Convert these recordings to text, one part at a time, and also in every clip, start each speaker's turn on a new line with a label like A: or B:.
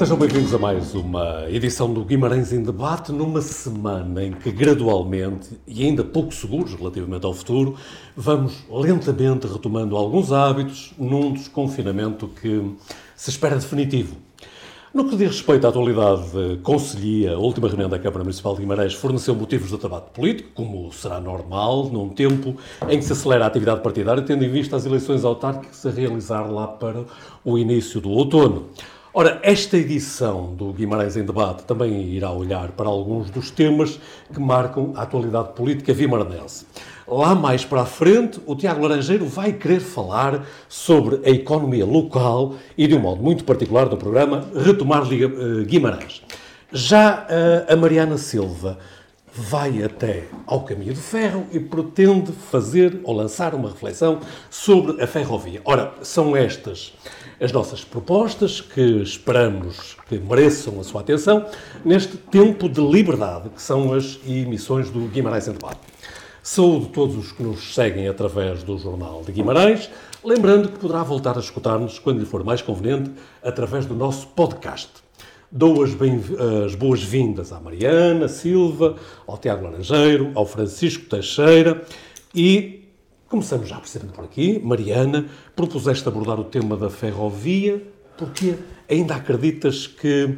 A: Sejam bem-vindos a mais uma edição do Guimarães em Debate, numa semana em que gradualmente, e ainda pouco seguros relativamente ao futuro, vamos lentamente retomando alguns hábitos num desconfinamento que se espera definitivo. No que diz respeito à atualidade Conselhia, a última reunião da Câmara Municipal de Guimarães forneceu motivos de debate político, como será normal, num tempo em que se acelera a atividade partidária, tendo em vista as eleições autárquicas a realizar lá para o início do outono. Ora, esta edição do Guimarães em Debate também irá olhar para alguns dos temas que marcam a atualidade política vimaranense. Lá mais para a frente, o Tiago Laranjeiro vai querer falar sobre a economia local e, de um modo muito particular do programa, retomar eh, Guimarães. Já eh, a Mariana Silva vai até ao caminho de ferro e pretende fazer ou lançar uma reflexão sobre a ferrovia. Ora, são estas as nossas propostas, que esperamos que mereçam a sua atenção, neste tempo de liberdade, que são as emissões do Guimarães em Debate. Saúde todos os que nos seguem através do Jornal de Guimarães, lembrando que poderá voltar a escutar-nos, quando lhe for mais conveniente, através do nosso podcast. Dou as, as boas-vindas à Mariana Silva, ao Tiago Laranjeiro, ao Francisco Teixeira e Começamos já precisamente por aqui. Mariana, propuseste abordar o tema da ferrovia, porque ainda acreditas que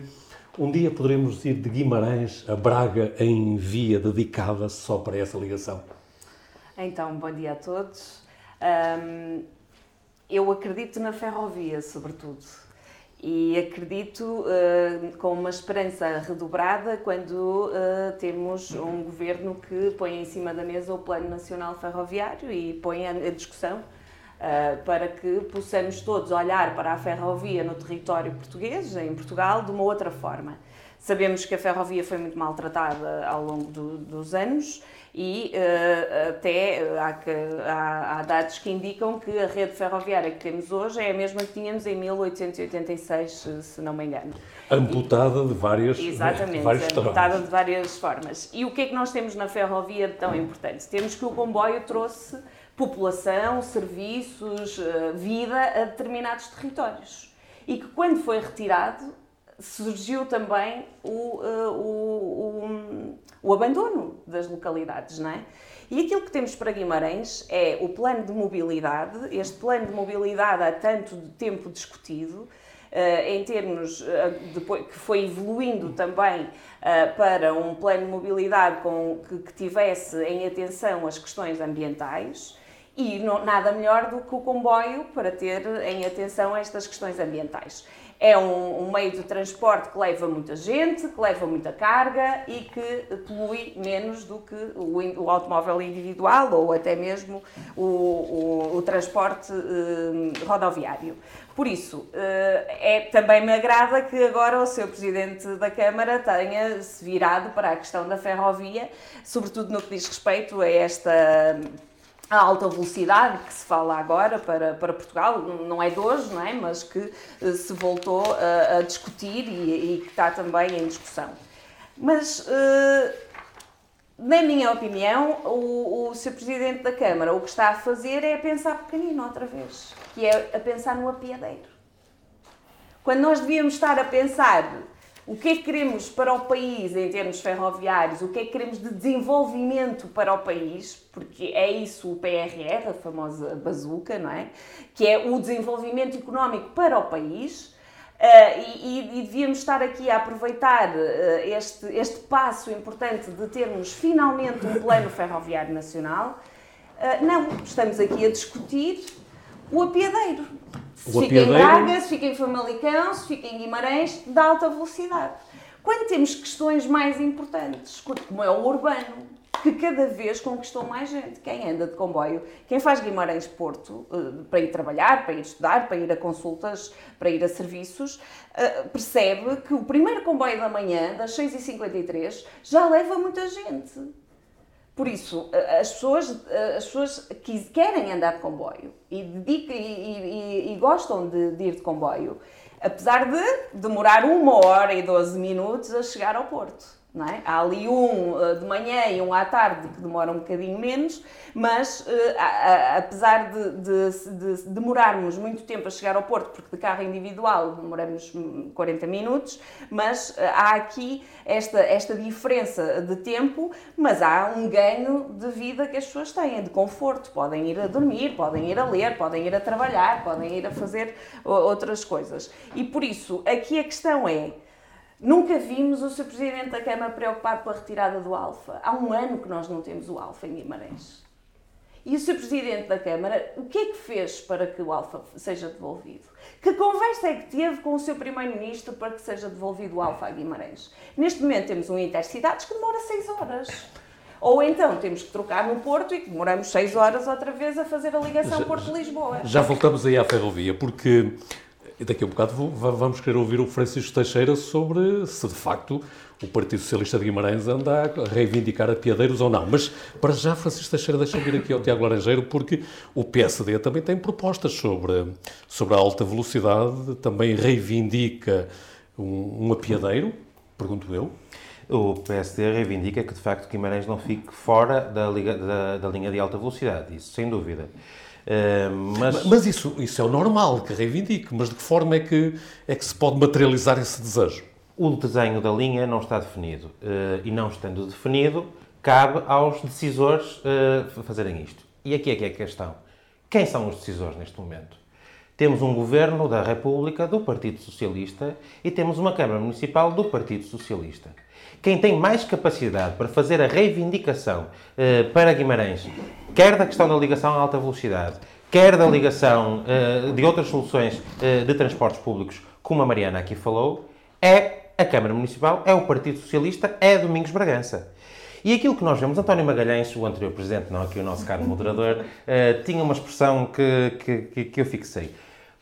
A: um dia poderemos ir de Guimarães a Braga em via dedicada só para essa ligação?
B: Então, bom dia a todos. Um, eu acredito na ferrovia, sobretudo e acredito uh, com uma esperança redobrada quando uh, temos um governo que põe em cima da mesa o Plano Nacional Ferroviário e põe a, discussão uh, para que possamos todos olhar para a ferrovia no território português, em Portugal, de uma outra forma. Sabemos que a ferrovia foi muito maltratada ao longo do, dos anos e uh, até há, há, há, dados que indicam que a rede ferroviária que temos hoje é a mesma que tínhamos em 1886, se não me engano.
A: Amputada de várias
B: Exatamente,
A: de
B: amputada de várias formas. E o que é que nós temos na ferrovia tão importante? Temos que o comboio trouxe população, serviços, eh, vida a determinados territórios. E que quando foi retirado, surgiu também o, uh, o, o, o, abandono das localidades, não é? E aquilo que temos para Guimarães é o plano de mobilidade, este plano de mobilidade há tanto tempo discutido, em termos, uh, depois, que foi evoluindo também para um plano de mobilidade com, que, que tivesse em atenção as questões ambientais, e não, nada melhor do que o comboio para ter em atenção estas questões ambientais. É um, um, meio de transporte que leva muita gente, que leva muita carga e que polui menos do que o, o automóvel individual ou até mesmo o, o, o transporte eh, rodoviário. Por isso, eh, é, também me agrada que agora o seu Presidente da Câmara tenha se virado para a questão da ferrovia, sobretudo no que diz respeito a esta a alta velocidade que se fala agora para, para Portugal, não é de hoje, não é? mas que eh, se voltou a, a discutir e, e, que está também em discussão. Mas, uh, na minha opinião, o, o Sr. Presidente da Câmara o que está a fazer é pensar pequenino outra vez, que é a pensar no apiadeiro. Quando nós devíamos estar a pensar o que é que queremos para o país em termos ferroviários? O que é que queremos de desenvolvimento para o país? Porque é isso o PRR, a famosa bazuca, não é? Que é o desenvolvimento económico para o país. Uh, e, e, devíamos estar aqui a aproveitar uh, este, este passo importante de termos finalmente um plano ferroviário nacional. Uh, não, estamos aqui a discutir o apiadeiro se fica em Braga, se fica em Famalicão, se fica em Guimarães, de alta velocidade. Quando temos questões mais importantes, como é o urbano, que cada vez conquistou mais gente. Quem anda de comboio, quem faz Guimarães-Porto uh, para ir trabalhar, para ir estudar, para ir a consultas, para ir a serviços, uh, percebe que o primeiro comboio da manhã, das 6h53, já leva muita gente. Por isso, as pessoas, as pessoas que querem andar de comboio e, e, e, e gostam de, de, ir de comboio, apesar de demorar uma hora e 12 minutos a chegar ao Porto. É? Há ali um uh, de manhã e um à tarde que demora um bocadinho menos, mas a, apesar de, de, de, demorarmos muito tempo a chegar ao Porto, porque de carro individual demoramos 40 minutos, mas uh, há aqui esta, esta diferença de tempo, mas há um ganho de vida que as pessoas têm, de conforto. Podem ir a dormir, podem ir a ler, podem ir a trabalhar, podem ir a fazer outras coisas. E por isso, aqui a questão é Nunca vimos o Sr. Presidente da Câmara preocupado com a retirada do Alfa. Há um ano que nós não temos o Alfa em Guimarães. E o Sr. Presidente da Câmara, o que é que fez para que o Alfa seja devolvido? Que conversa é que teve com o Sr. Primeiro-Ministro para que seja devolvido o Alfa a Guimarães? Neste momento temos um Intercidades que demora 6 horas. Ou então temos que trocar no Porto e demoramos 6 horas outra vez a fazer a ligação Porto-Lisboa.
A: Já voltamos aí à ferrovia, porque e daqui a um bocado vamos querer ouvir o Francisco Teixeira sobre se de facto o Partido Socialista de Guimarães anda a reivindicar a piadeiros ou não. Mas para já, Francisco Teixeira, deixa eu vir aqui ao Tiago Laranjeiro, porque o PSD também tem propostas sobre, sobre a alta velocidade, também reivindica um, um apiadeiro, pergunto eu.
C: O PSD reivindica que de facto Guimarães não fique fora da, liga, da, da linha de alta velocidade, isso sem dúvida.
A: Uh, mas, mas isso, isso é o normal que reivindique, mas de que forma é que, é que se pode materializar esse desejo?
C: O desenho da linha não está definido uh, e não estando definido, cabe aos decisores uh, fazerem isto. E aqui é que é a questão. Quem são os decisores neste momento? Temos um governo da República do Partido Socialista e temos uma Câmara Municipal do Partido Socialista. Quem tem mais capacidade para fazer a reivindicação uh, para Guimarães, quer da questão da ligação a alta velocidade, quer da ligação uh, de outras soluções uh, de transportes públicos, como a Mariana aqui falou, é a Câmara Municipal, é o Partido Socialista, é Domingos Bragança. E aquilo que nós vemos, António Magalhães, o anterior presidente, não aqui o nosso caro moderador, tinha uma expressão que, que, que eu fixei.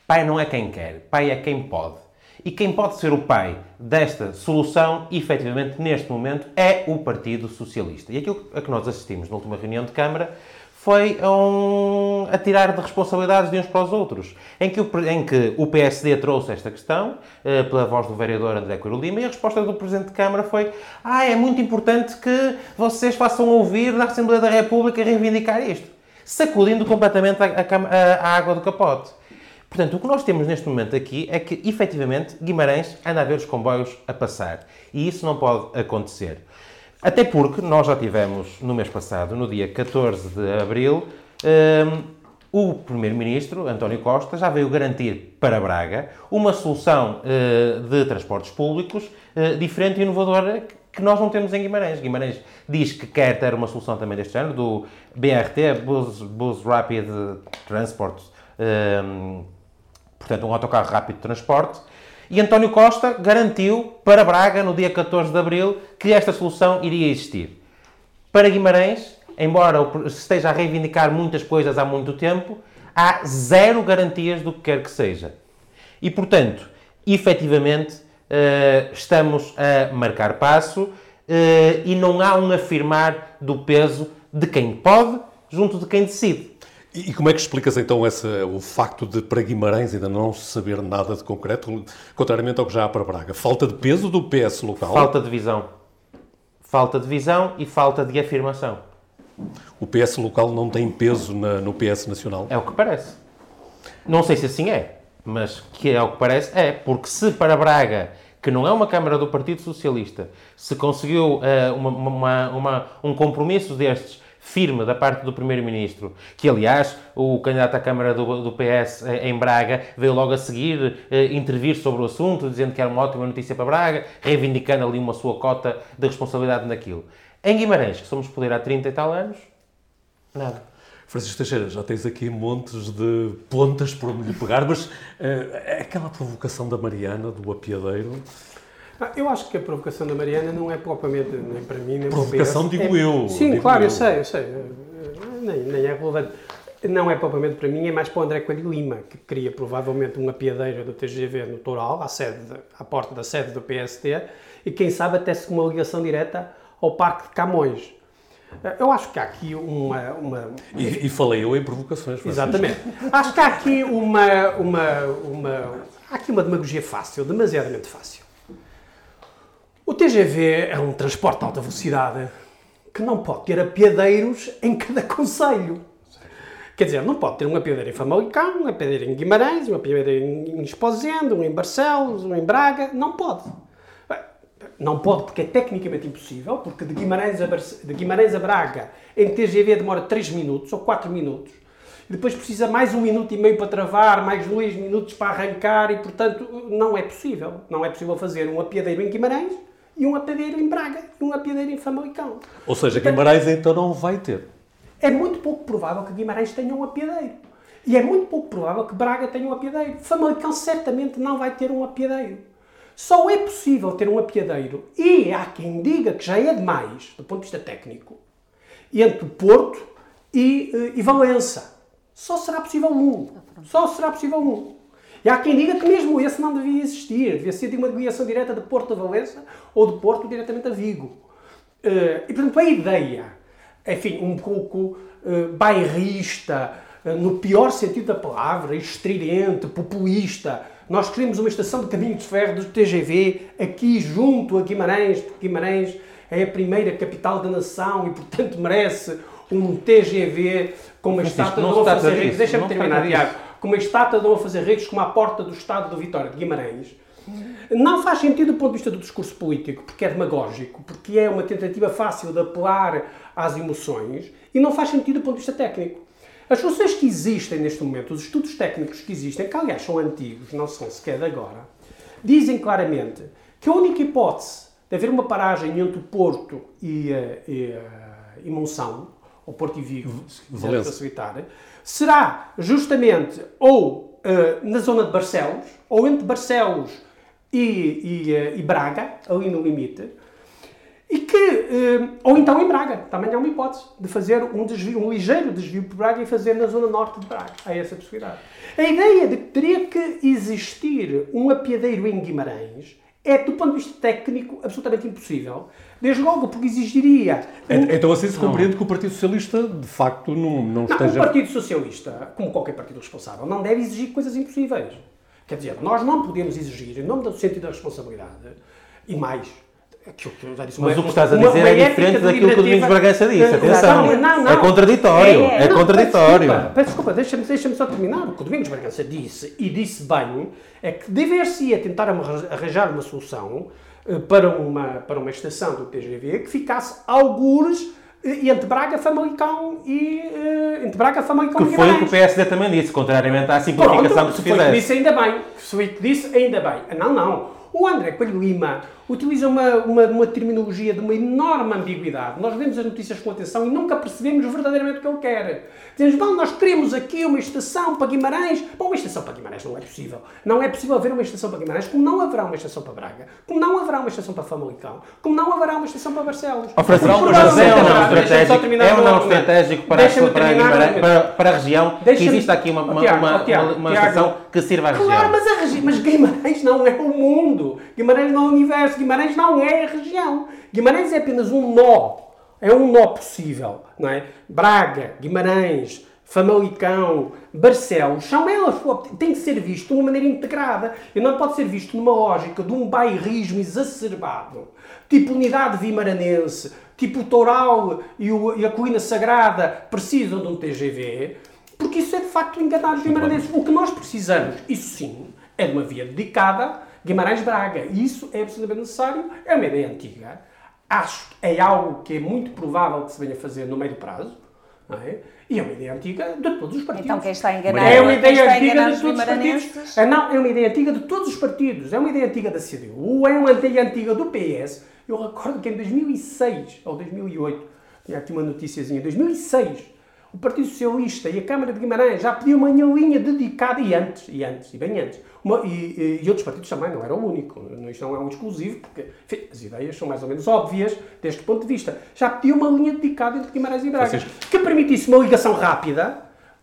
C: Pai não é quem quer, pai é quem pode. E quem pode ser o pai desta solução, efetivamente, neste momento, é o Partido Socialista. E aquilo a que nós assistimos na última reunião de Câmara foi a, um, a tirar de responsabilidades de uns para os outros, em que o, em que o PSD trouxe esta questão, eh, pela voz do vereador André Coelho Lima, e a resposta do Presidente de Câmara foi ah, é muito importante que vocês façam ouvir na Assembleia da República reivindicar isto, sacudindo completamente a, a, a água do capote. Portanto, o que nós temos neste momento aqui é que, efetivamente, Guimarães anda a ver os comboios a passar. E isso não pode acontecer. Até porque nós já tivemos, no mês passado, no dia 14 de abril, um, o Primeiro-Ministro, António Costa, já veio garantir para Braga uma solução uh, de transportes públicos uh, diferente e inovadora que nós não temos em Guimarães. Guimarães diz que quer ter uma solução também deste género, do BRT, Bus, Bus Rapid Transport, um, portanto, um autocarro rápido de transporte. E António Costa garantiu para Braga, no dia 14 de abril, que esta solução iria existir. Para Guimarães, embora esteja a reivindicar muitas coisas há muito tempo, há zero garantias do que quer que seja. E, portanto, efetivamente, eh, estamos a marcar passo eh, e não há um afirmar do peso de quem pode junto de quem decide.
A: E como é que explicas então o facto de para Guimarães ainda não saber nada de concreto, contrariamente ao que já há para Braga? Falta de peso do PS local?
C: Falta de visão. Falta de visão e falta de afirmação.
A: O PS local não tem peso na, no PS nacional?
C: É o que parece. Não sei se assim é, mas que é o que parece é, porque se para Braga, que não é uma Câmara do Partido Socialista, se conseguiu uh, uma, uma, uma, um compromisso destes firme da parte do Primeiro-Ministro, que aliás o candidato à Câmara do, do PS em Braga veio logo a seguir eh, intervir sobre o assunto, dizendo que era uma ótima notícia para Braga, reivindicando ali uma sua cota de responsabilidade naquilo. Em Guimarães, que somos poder há 30 e tal anos, nada.
A: Francisco Teixeira, já tens aqui montes de pontas por onde lhe pegar, mas uh, aquela provocação da Mariana, do apiadeiro,
D: ah, eu acho que a provocação da Mariana não é propriamente, nem para mim, nem
A: provocação para Provocação, digo é, eu.
D: Sim,
A: digo
D: claro,
A: eu.
D: eu sei, eu sei. Nem, nem é relevante. Não é propriamente para mim, é mais para o André Coelho Lima, que queria provavelmente uma piadeira do TGV no Toral, à, sede de, à porta da sede do PST, e quem sabe até se uma ligação direta ao Parque de Camões. Ah, eu acho que há aqui uma. uma...
A: E, e, falei eu em provocações.
D: Francisco. Exatamente. acho que há aqui uma, uma, uma, há aqui uma demagogia fácil, demasiadamente fácil. O TGV é um transporte de alta velocidade que não pode ter apiadeiros em cada conselho. Quer dizer, não pode ter um apiadeiro em Famalicão, um apiadeiro em Guimarães, um apiadeiro em Esposende, um em Barcelos, um em Braga. Não pode. Não pode porque é tecnicamente impossível, porque de Guimarães a, Barce... de Guimarães a Braga em TGV demora 3 minutos ou 4 minutos. Depois precisa mais um minuto e meio para travar, mais dois minutos para arrancar e, portanto, não é possível. Não é possível fazer um apiadeiro em Guimarães e um apiadeiro em Braga e um apiadeiro em Famalicão.
A: Ou seja, Guimarães então não vai ter.
D: É muito pouco provável que Guimarães tenha um apiadeiro. E é muito pouco provável que Braga tenha um apiadeiro. Famalicão certamente não vai ter um apiadeiro. Só é possível ter um apiadeiro, e há quem diga que já é demais, do ponto de vista técnico, entre Porto e, eh, e Valença. Só será possível um. Só será possível um. E há quem diga que mesmo esse não devia existir. Devia ser de uma ligação direta de Porto a Valença ou de Porto diretamente a Vigo. Eh, e, portanto, a ideia enfim, um pouco uh, bairrista, uh, no pior sentido da palavra, estridente, populista. Nós queremos uma estação de caminho de ferro do TGV aqui junto a Guimarães, porque Guimarães é a primeira capital da nação e, portanto, merece um TGV com uma estátua de. Deixa-me terminar, Tiago. Com uma estátua de Dom Afonso Henriques como a porta do Estado de Vitória de Guimarães não faz sentido do ponto de vista do discurso político, porque é demagógico, porque é uma tentativa fácil de apelar às emoções, e não faz sentido do ponto de vista técnico. As soluções que existem neste momento, os estudos técnicos que existem, que aliás são antigos, não são sequer de agora, dizem claramente que a única hipótese de haver uma paragem entre o Porto e, eh, e, eh, e Monção, ou Porto e Vigo, se quiser facilitar, será justamente ou uh, na zona de Barcelos, ou entre Barcelos e, e, eh, e Braga, ali no limite, e que, eh, ou então em Braga, também há uma hipótese de fazer um desvio, um ligeiro desvio por Braga e fazer na zona norte de Braga. Há essa possibilidade. A ideia de que teria que existir um apiadeiro em Guimarães é, do ponto de vista técnico, absolutamente impossível. Desde logo porque exigiria...
A: Um... Então assim se compreende que o Partido Socialista, de facto, não, não, não esteja...
D: o Partido Socialista, como qualquer partido responsável, não deve exigir coisas impossíveis. Quer dizer, nós não podemos exigir, em nome do sentido da responsabilidade, e mais,
C: Aquilo que eu já disse, Mas o que estás a dizer uma, é diferente daquilo que o Domingos Bragança disse. Atenção, não, não, não. é contraditório. É, é não, contraditório.
D: Peço desculpa, deixa-me deixa só terminar. O que o Domingos Bragança disse, e disse bem, é que dever-se-ia tentar arranjar uma solução eh, para uma, para uma estação do TGV que ficasse algures eh, entre Braga, Famalicão e uh, entre Braga, Famalicão
C: que e foi o que o PSD também disse, contrariamente à simplificação Pronto, que se fizesse.
D: Foi o que disse ainda bem. Foi o que disse ainda bem. Não, não. O André Coelho Lima utiliza uma, uma, uma, terminologia de uma enorme ambiguidade. Nós vemos as notícias com atenção e nunca percebemos verdadeiramente o que ele quer. Dizemos, bom, nós queremos aqui uma estação para Guimarães. Bom, uma estação para Guimarães não é possível. Não é possível haver uma estação para Guimarães, como não haverá uma estação para Braga, como não haverá uma estação para Famalicão, como não haverá uma estação para Barcelos.
C: Oh, Francisco, mas é ou não estratégico, é não estratégico para, para, para, para, a região que exista aqui uma, uma, uma, uma, Tiago, estação que sirva à região?
D: Claro, mas, a, mas Guimarães não é o mundo. Guimarães não é o universo. Guimarães não é a região. Guimarães é apenas um nó. É um nó possível, não é? Braga, Guimarães, Famalicão, Barcelos, são elas, tem que ser visto de uma maneira integrada e não pode ser visto numa lógica de um bairrismo exacerbado, tipo unidade vimaranense, tipo o Toural e, o, e a Colina Sagrada precisam de um TGV, porque isso é de facto enganar os vimaranenses. O que nós precisamos, isso sim, é de uma via dedicada Guimarães-Braga. Isso é absolutamente necessário, é uma ideia antiga. Acho que é algo que é muito provável que se venha a fazer no meio prazo. É? E é uma ideia antiga de todos os partidos.
B: Então quem está enganado
D: é uma ideia antiga de todos os partidos. É, não, é uma ideia antiga de todos os partidos. É uma ideia antiga da CDU, é uma ideia antiga do PS. Eu recordo que em 2006 ou 2008, tinha aqui uma noticiazinha, 2006, o Partido Socialista e a Câmara de Guimarães já pediam uma linha dedicada, e antes, e antes, e bem antes, uma, e, e, outros partidos também, não era o único, isto não é um exclusivo, porque enfim, as ideias são mais ou menos óbvias deste ponto de vista. Já pediam uma linha dedicada entre Guimarães e Braga, que permitisse uma ligação rápida,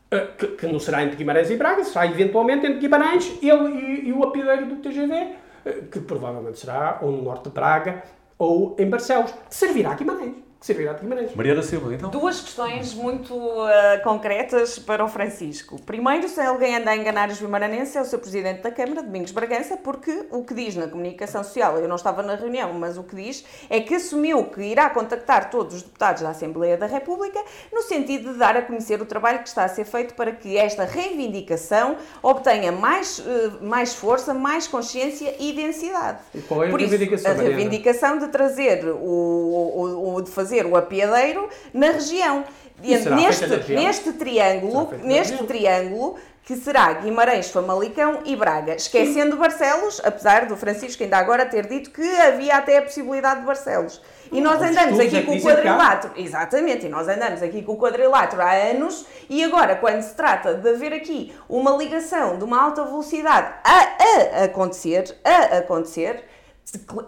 D: eh, que, que, não será entre Guimarães e Braga, será eventualmente entre Guimarães ele, e, e o apiadeiro do TGV, eh, que provavelmente será ou no norte de Braga ou em Barcelos, servirá a Guimarães. Servirá de Guimarães.
A: Mariana Silva, então.
B: Duas questões muito uh, concretas para o Francisco. Primeiro, se alguém anda a enganar os vimaranenses, é o seu Presidente da Câmara, Domingos Bragança, porque o que diz na comunicação social, eu não estava na reunião, mas o que diz é que assumiu que irá contactar todos os deputados da Assembleia da República no sentido de dar a conhecer o trabalho que está a ser feito para que esta reivindicação obtenha mais, uh, mais força, mais consciência e densidade.
D: E qual é a
B: Por isso,
D: reivindicação,
B: a
D: Mariana?
B: reivindicação de trazer o, o, o- de fazer o apiadeiro na região. Neste,
D: região?
B: neste triângulo, neste triângulo que será Guimarães, Famalicão e Braga, esquecendo Barcelos, apesar do Francisco ainda agora ter dito que havia até a possibilidade de Barcelos. E nós
D: Os
B: andamos aqui
D: é
B: com o quadrilátero, exatamente, e nós andamos aqui com o quadrilátero há anos, e agora, quando se trata de haver aqui uma ligação de uma alta velocidade a, a acontecer, a acontecer,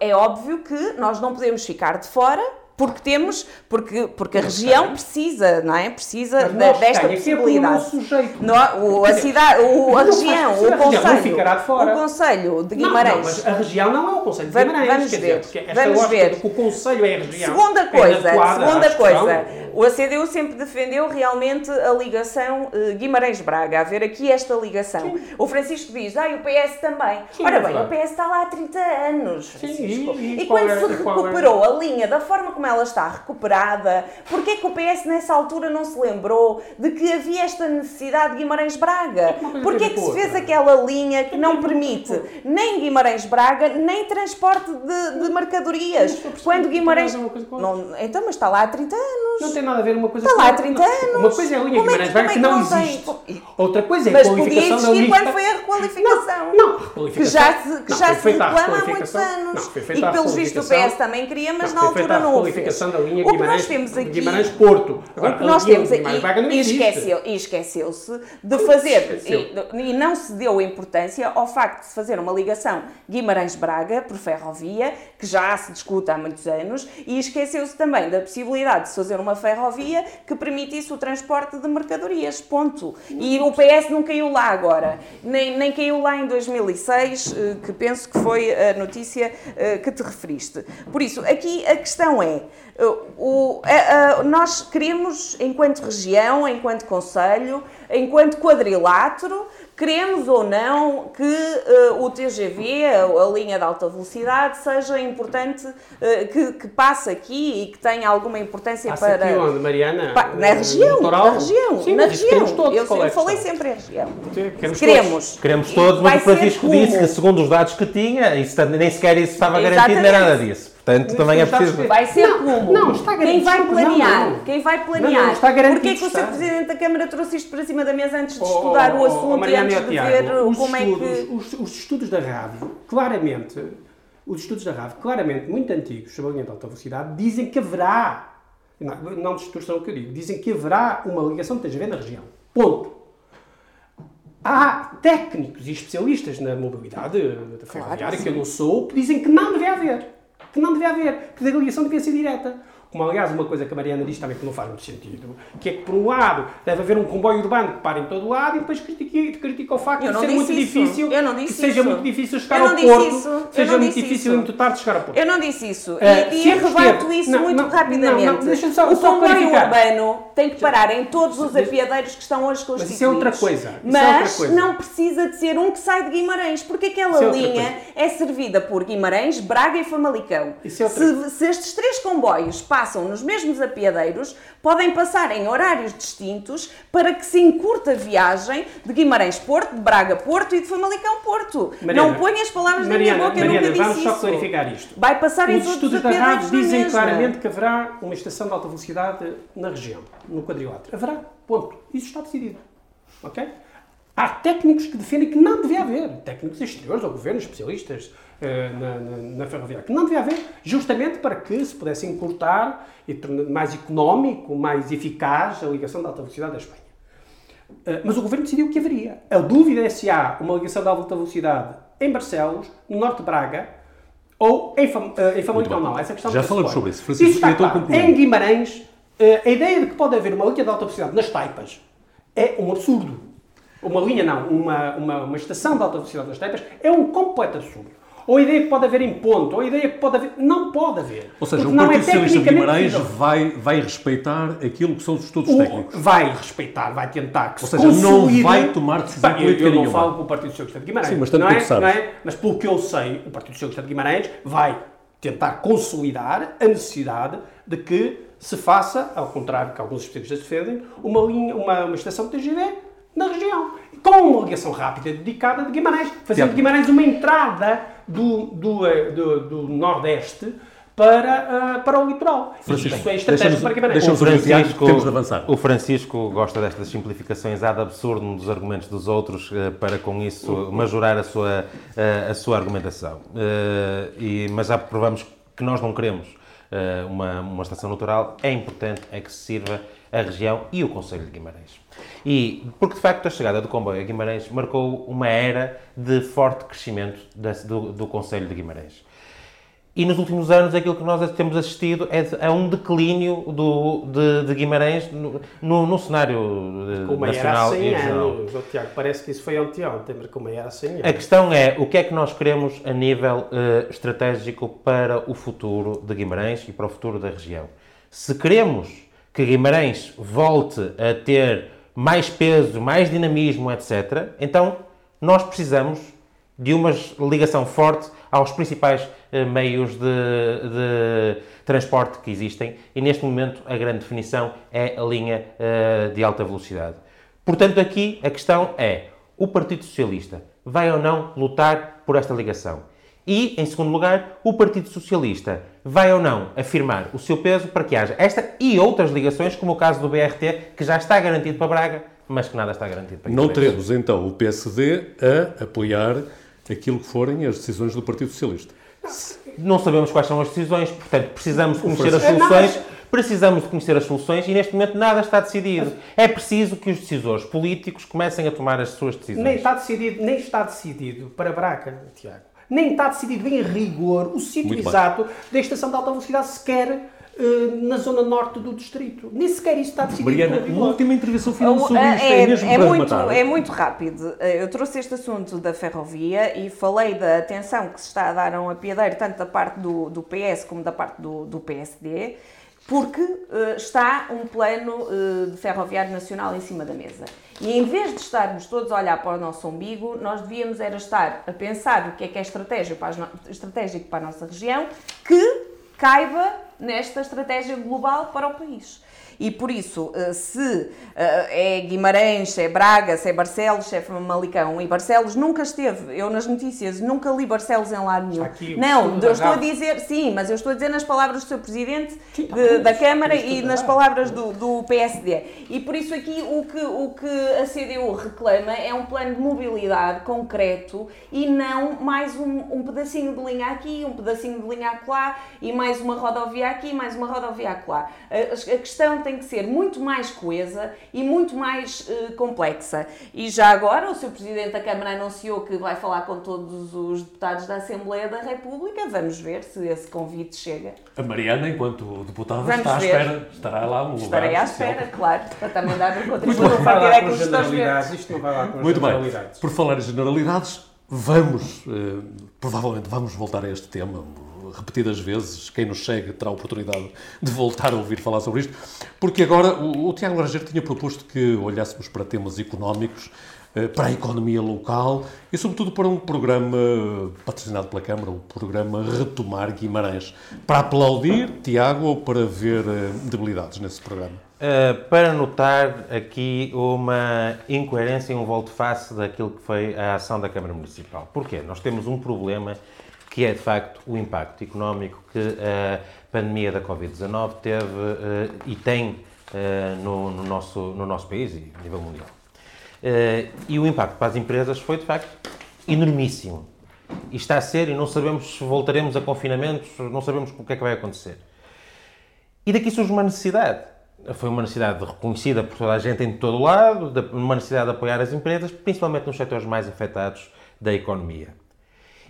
B: é óbvio que nós não podemos ficar de fora porque temos, porque, porque a região precisa, não é? Precisa
D: nós
B: desta?
D: É é
B: possibilidade.
D: jeito.
B: Não, o, a cidade, o, a
D: não
B: região, o
D: não
B: conselho, o conselho de
D: Não,
B: Guimarães.
D: Não, mas a região não é o Conselho de Guimarães.
B: vamos ver,
D: Dizer,
B: vamos ver.
D: o Conselho é a região.
B: Segunda
D: é
B: coisa,
D: à
B: segunda coisa, o ACDU sempre defendeu realmente a ligação eh, Guimarães-Braga, haver aqui esta ligação. O Francisco diz, ah, e o PS também.
D: Sim,
B: Ora
D: é
B: bem, o
D: verdade.
B: PS está lá há 30 anos, Francisco.
D: e- e
B: e quando
D: é-
B: se
D: é?
B: recuperou a linha da forma como ela está recuperada, porquê que o PS nessa altura não se lembrou de que havia esta necessidade de Guimarães-Braga?
D: coisa
B: Porquê que
D: com
B: se fez aquela linha que não permite nem Guimarães-Braga, nem transporte de, de mercadorias? Quando Guimarães... Não, então, mas está lá há 30 anos.
D: Não tem nada a ver uma coisa
B: Está
D: com
B: lá há
D: outra.
B: 30
D: Não.
B: anos.
D: Uma coisa é a linha
B: Como é que-
D: que
B: é
D: não
B: que não tem?
D: existe. Outra coisa é a
B: Mas podia
D: qualificação da
B: existir quando foi a requalificação.
D: Não,
B: Que
D: requalificação.
B: já se, que
D: não,
B: já se reclama há muitos anos.
D: Não, foi
B: e que, pelos vistos, o. PS também queria, mas
D: Não,
B: na altura não o fez.
D: requalificação da linha
B: O que nós
D: Guimarães-
B: temos aqui...
D: Guimarães-Porto. Agora,
B: O que nós temos aqui,
D: não
B: e
D: existe.
B: esqueceu- esqueceu-se de fazer, e, e não se deu importância ao facto de se fazer uma ligação Guimarães-Braga por ferrovia, que já se discute há muitos anos, e esqueceu-se também da possibilidade de se fazer uma ferrovia que permitisse o transporte de mercadorias, ponto. E o PS não caiu lá agora, nem, nem caiu lá em 2006, eh, que penso que foi a notícia eh, que te referiste. Por isso, aqui a questão é, eh, o- a- a- nós queremos, enquanto região, enquanto conselho, enquanto quadrilátero, queremos ou não que eh, o TGV, a, a linha de alta velocidade, seja importante, eh, que, que passe aqui e que tenha alguma importância
D: Passa
B: para...
D: aqui onde, Mariana?
B: Pa- na região, na região,
D: Sim,
B: na região.
D: queremos todos.
B: eu
D: qual é
B: eu falei sempre em região.
D: Queremos
B: Queremos.
C: Queremos todos,
B: vai
C: mas o Francisco disse que, segundo os dados que tinha, isso nem sequer isso estava garantido, nem nada disso. Portanto, também é preciso.
D: que-
B: Vai ser
D: Não,
B: como?
D: não, está
B: Quem vai planear?
D: não.
B: Quem vai planear?
D: não, está garantido,
B: Porquê que o. Sr. Presidente da Câmara trouxe isto para cima da mesa antes de
D: Oh,
B: estudar o
D: oh, oh,
B: assunto e
D: Mariana
B: antes
D: e
B: de
D: Tiago,
B: ver
D: os
B: como é
D: estudos,
B: que...
D: Os, os estudos da RAV, claramente, os estudos da RAV, claramente muito antigos, sobre a linha de alta velocidade, dizem que haverá, não, não distorçam o que eu digo, dizem que haverá uma ligação de TGV na região. Ponto. Há técnicos e especialistas na mobilidade da ferroviária, que eu não sou, que dizem que não deve haver. Que não deve haver. Que a ligação devia ser direta. Como, aliás, uma coisa que a Mariana diz também que não faz muito sentido, que é que, por um lado, deve haver um comboio urbano que para em todo lado e depois critica, critica o facto de ser muito
B: isso.
D: difícil,
B: Eu não
D: que
B: disse
D: seja
B: isso.
D: muito difícil chegar ao Porto,
B: isso.
D: Seja muito difícil e muito tarde chegar ao Porto.
B: Eu não disse isso. E e
D: sempre
B: rebato
D: esteve.
B: isso
D: Não,
B: muito
D: não,
B: rapidamente.
D: não, só-
B: o
D: só
B: comboio urbano tem que parar em todos os apiadeiros que estão hoje constituídos.
D: isso é outra coisa. Isso é
B: Mas
D: outra coisa.
B: não precisa de ser um que sai de Guimarães, porque aquela
D: é
B: linha
D: coisa.
B: é servida por Guimarães, Braga e Famalicão.
D: É
B: se, se estes três comboios passam nos mesmos apiadeiros, podem passar em horários distintos para que se encurta a viagem de Guimarães-Porto, de Braga-Porto e de Famalicão-Porto. Não ponha as palavras
D: Mariana,
B: na minha boca, eu
D: Mariana,
B: nunca disse
D: vamos só
B: isso.
D: clarificar isto.
B: Vai passar em
D: Os
B: todos os apiadeiros
D: dizem claramente que haverá uma estação de alta velocidade na região, no quadrilátero. Haverá, ponto. Isso está decidido. Ok? Há técnicos que defendem que não devia haver. Técnicos exteriores ou governos especialistas eh, na, na, na ferroviária. Que não devia haver, justamente para que se pudesse encurtar e tornar mais económico, mais eficaz a ligação de alta velocidade da Espanha. Uh, Mas o governo decidiu que haveria. A dúvida é se há uma ligação de alta velocidade em Barcelos, no norte de Braga, ou em, Fam uh, em Famalicão. Não, essa questão
A: Já falamos sobre isso. Francisco,
D: está
A: então
D: claro. Em Guimarães, uh, a ideia de que pode haver uma linha de alta velocidade nas Taipas é um absurdo. Uma linha não, uma, uma, uma estação de alta velocidade nas Taipas é um completo absurdo. ou a ideia que pode haver em ponto, ou a ideia que pode haver. Não pode haver.
A: Ou seja, o
D: é
A: Partido Socialista de Guimarães vai, vai respeitar aquilo que são os estudos
D: O-
A: técnicos.
D: vai respeitar, vai tentar que
A: Ou
D: se
A: seja, não vai tomar decisão
D: Pá, eu,
A: política
D: eu não
A: nenhuma.
D: falo com o Partido Socialista de Guimarães.
A: Sim, mas tanto
D: não, é, não é? Mas pelo que eu sei, o Partido Socialista de Guimarães vai tentar consolidar a necessidade de que se faça, ao contrário que alguns especialistas defendem, uma, linha, uma, uma estação de TGV na região. Com uma ligação rápida dedicada de Guimarães, fazendo de Guimarães uma entrada do, do, eh, do, do Nordeste para, ah, para o litoral.
A: Francisco,
D: Isto é estratégico para Guimarães.
C: O
A: Sobre o Tiago, temos de avançar.
C: o Francisco gosta destas simplificações ad absurdum dos argumentos dos outros eh, para com isso majorar a sua, eh, a sua argumentação. E, mas já provamos que nós não queremos uma, uma estação natural. É importante é que se sirva a região e o Conselho de Guimarães. E, porque de facto a chegada do comboio a Guimarães marcou uma era de forte crescimento do, do Conselho de Guimarães. E nos últimos anos aquilo que nós temos assistido é a um declínio do, de, de Guimarães no, no, no cenário eh,
D: Como era há
C: nacional
D: 100
C: e regional.
D: anos, oh, Tiago, parece que isso foi anteontem, mas como era há 100 anos.
C: A questão é o que é que nós queremos a nível eh, estratégico para o futuro de Guimarães e para o futuro da região. Se queremos que Guimarães volte a ter mais peso, mais dinamismo, etc., então nós precisamos de uma ligação forte aos principais eh, meios de, de transporte que existem e neste momento a grande definição é a linha eh, de alta velocidade. Portanto, aqui a questão é: o Partido Socialista vai ou não lutar por esta ligação? E, em segundo lugar, o Partido Socialista vai ou não afirmar o seu peso para que haja esta e outras ligações, como o caso do BRT, que já está garantido para Braga, mas que nada está garantido para
A: Não teremos, então, o PSD a apoiar aquilo que forem as decisões do Partido Socialista.
C: Não sabemos quais são as decisões, portanto, precisamos conhecer as soluções. Precisamos de conhecer as soluções e neste momento nada está decidido. É preciso que os decisores políticos comecem a tomar as suas decisões.
D: Nem está decidido, nem está decidido para Braga, Tiago. Nem está decidido em rigor o sítio
A: Muito bem.
D: exato da estação de alta velocidade sequer eh, na zona norte do distrito. Nem sequer isso está decidido.
A: Mariana, uma última intervenção final sobre
B: é,
A: isto, é, mesmo
B: é
A: para
B: muito, é muito rápido. Eu trouxe este assunto da ferrovia e falei da atenção que se está a dar a um apiadeiro, tanto da parte do, do PS como da parte do, do PSD, porque eh, está um plano de ferroviário nacional em cima da mesa. E em vez de estarmos todos a olhar para o nosso umbigo, nós devíamos era estar a pensar o que é que é estratégia para no- estratégico para a nossa região, que caiba nesta estratégia global para o país. E por isso, eh, se eh, é Guimarães, se é Braga, se é Barcelos, se é Famalicão, e Barcelos nunca esteve, eu nas notícias nunca li Barcelos em lado nenhum.
D: aqui
B: Não, eu
D: da
B: estou a dizer, sim, mas eu estou a dizer nas palavras do seu Presidente
D: Sim,
B: de-
D: tá
B: da
D: isso,
B: Câmara
D: isso
B: e
D: tudo
B: nas palavras do, do PSD. E por isso aqui o que, o que a CDU reclama é um plano de mobilidade concreto e não mais um, um pedacinho de linha aqui, um pedacinho de linha acolá e mais uma rodovia aqui, mais uma rodovia acolá. A, a questão tem que ser muito mais coesa e muito mais eh, complexa. E já agora o Sr. Presidente da Câmara anunciou que vai falar com todos os deputados da Assembleia da República. Vamos ver se esse convite chega.
A: A Mariana, enquanto deputada,
B: Vamos
A: está à
B: ver.
A: espera, estará lá no lugar.
B: Estarei à espera, claro, para também dar
D: Isto
B: contributo
D: lá
B: é
A: Muito bem.
D: generalidades.
A: Por falar em generalidades, vamos, eh, provavelmente vamos voltar a este tema repetidas vezes. Quem nos segue terá a oportunidade de voltar a ouvir falar sobre isto, porque agora o, o Tiago Laranjeiro tinha proposto que olhássemos para temas económicos, eh, para a economia local e, sobretudo, para um programa patrocinado pela Câmara, o programa Retomar Guimarães. Para aplaudir, Tiago, ou para ver eh, debilidades nesse programa?
C: Uh, para notar aqui uma incoerência e um volte-face daquilo que foi a ação da Câmara Municipal. Porquê? Nós temos um problema que é, de facto, o impacto económico que a pandemia da Covid-19 teve uh, e tem uh, no, no nosso, no nosso país e a nível mundial. Uh, e o impacto para as empresas foi, de facto, enormíssimo. E está a ser, e não sabemos se voltaremos a confinamentos, não sabemos o que é que vai acontecer. E daqui surge uma necessidade. Foi uma necessidade reconhecida por toda a gente em todo o lado, uma necessidade de apoiar as empresas, principalmente nos setores mais afetados da economia.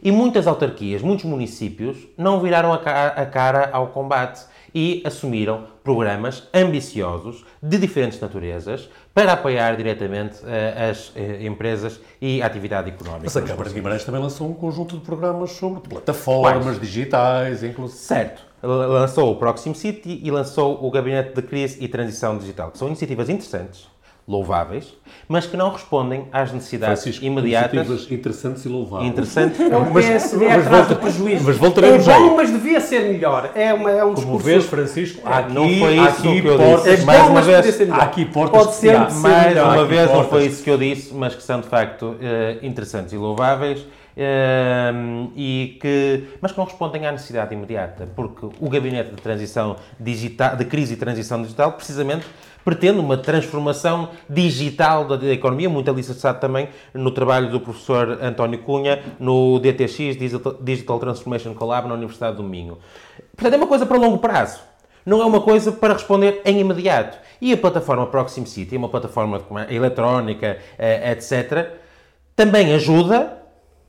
C: E muitas autarquias, muitos municípios não viraram a cara ao combate e assumiram programas ambiciosos de diferentes naturezas para apoiar diretamente uh, as uh, empresas e a atividade económica.
A: Mas a Câmara de Guimarães também lançou um conjunto de programas sobre plataformas Quais? digitais, inclusive.
C: Certo. Lançou o Proxim City e lançou o Gabinete de Crise e Transição Digital, que são iniciativas interessantes louváveis, mas que não respondem às necessidades
A: Francisco,
C: imediatas.
A: interessantes e louváveis.
C: Interessantes.
D: É o PSD mas, do prejuízo.
A: Mas voltaremos
D: é bom, mas devia ser melhor. É, uma, é um
A: Como vês, Francisco,
C: é, aqui, não foi isso
A: aqui
C: que eu portas, disse.
D: É mais bom, uma vez,
A: aqui portas
D: pode ser,
C: mais uma vez portas. não foi isso que eu disse, mas que são de facto uh, interessantes e louváveis. Uh, e que, mas que não respondem à necessidade imediata, porque o Gabinete de Transição Digital, de Crise e Transição Digital, precisamente pretende uma transformação digital da economia, muito alicerçado também no trabalho do professor António Cunha, no DTX, Digital Transformation Collab, na Universidade do Minho. Portanto, é uma coisa para longo prazo. Não é uma coisa para responder em imediato. E a plataforma Proxim City, uma plataforma eletrónica, eh, etc., também ajuda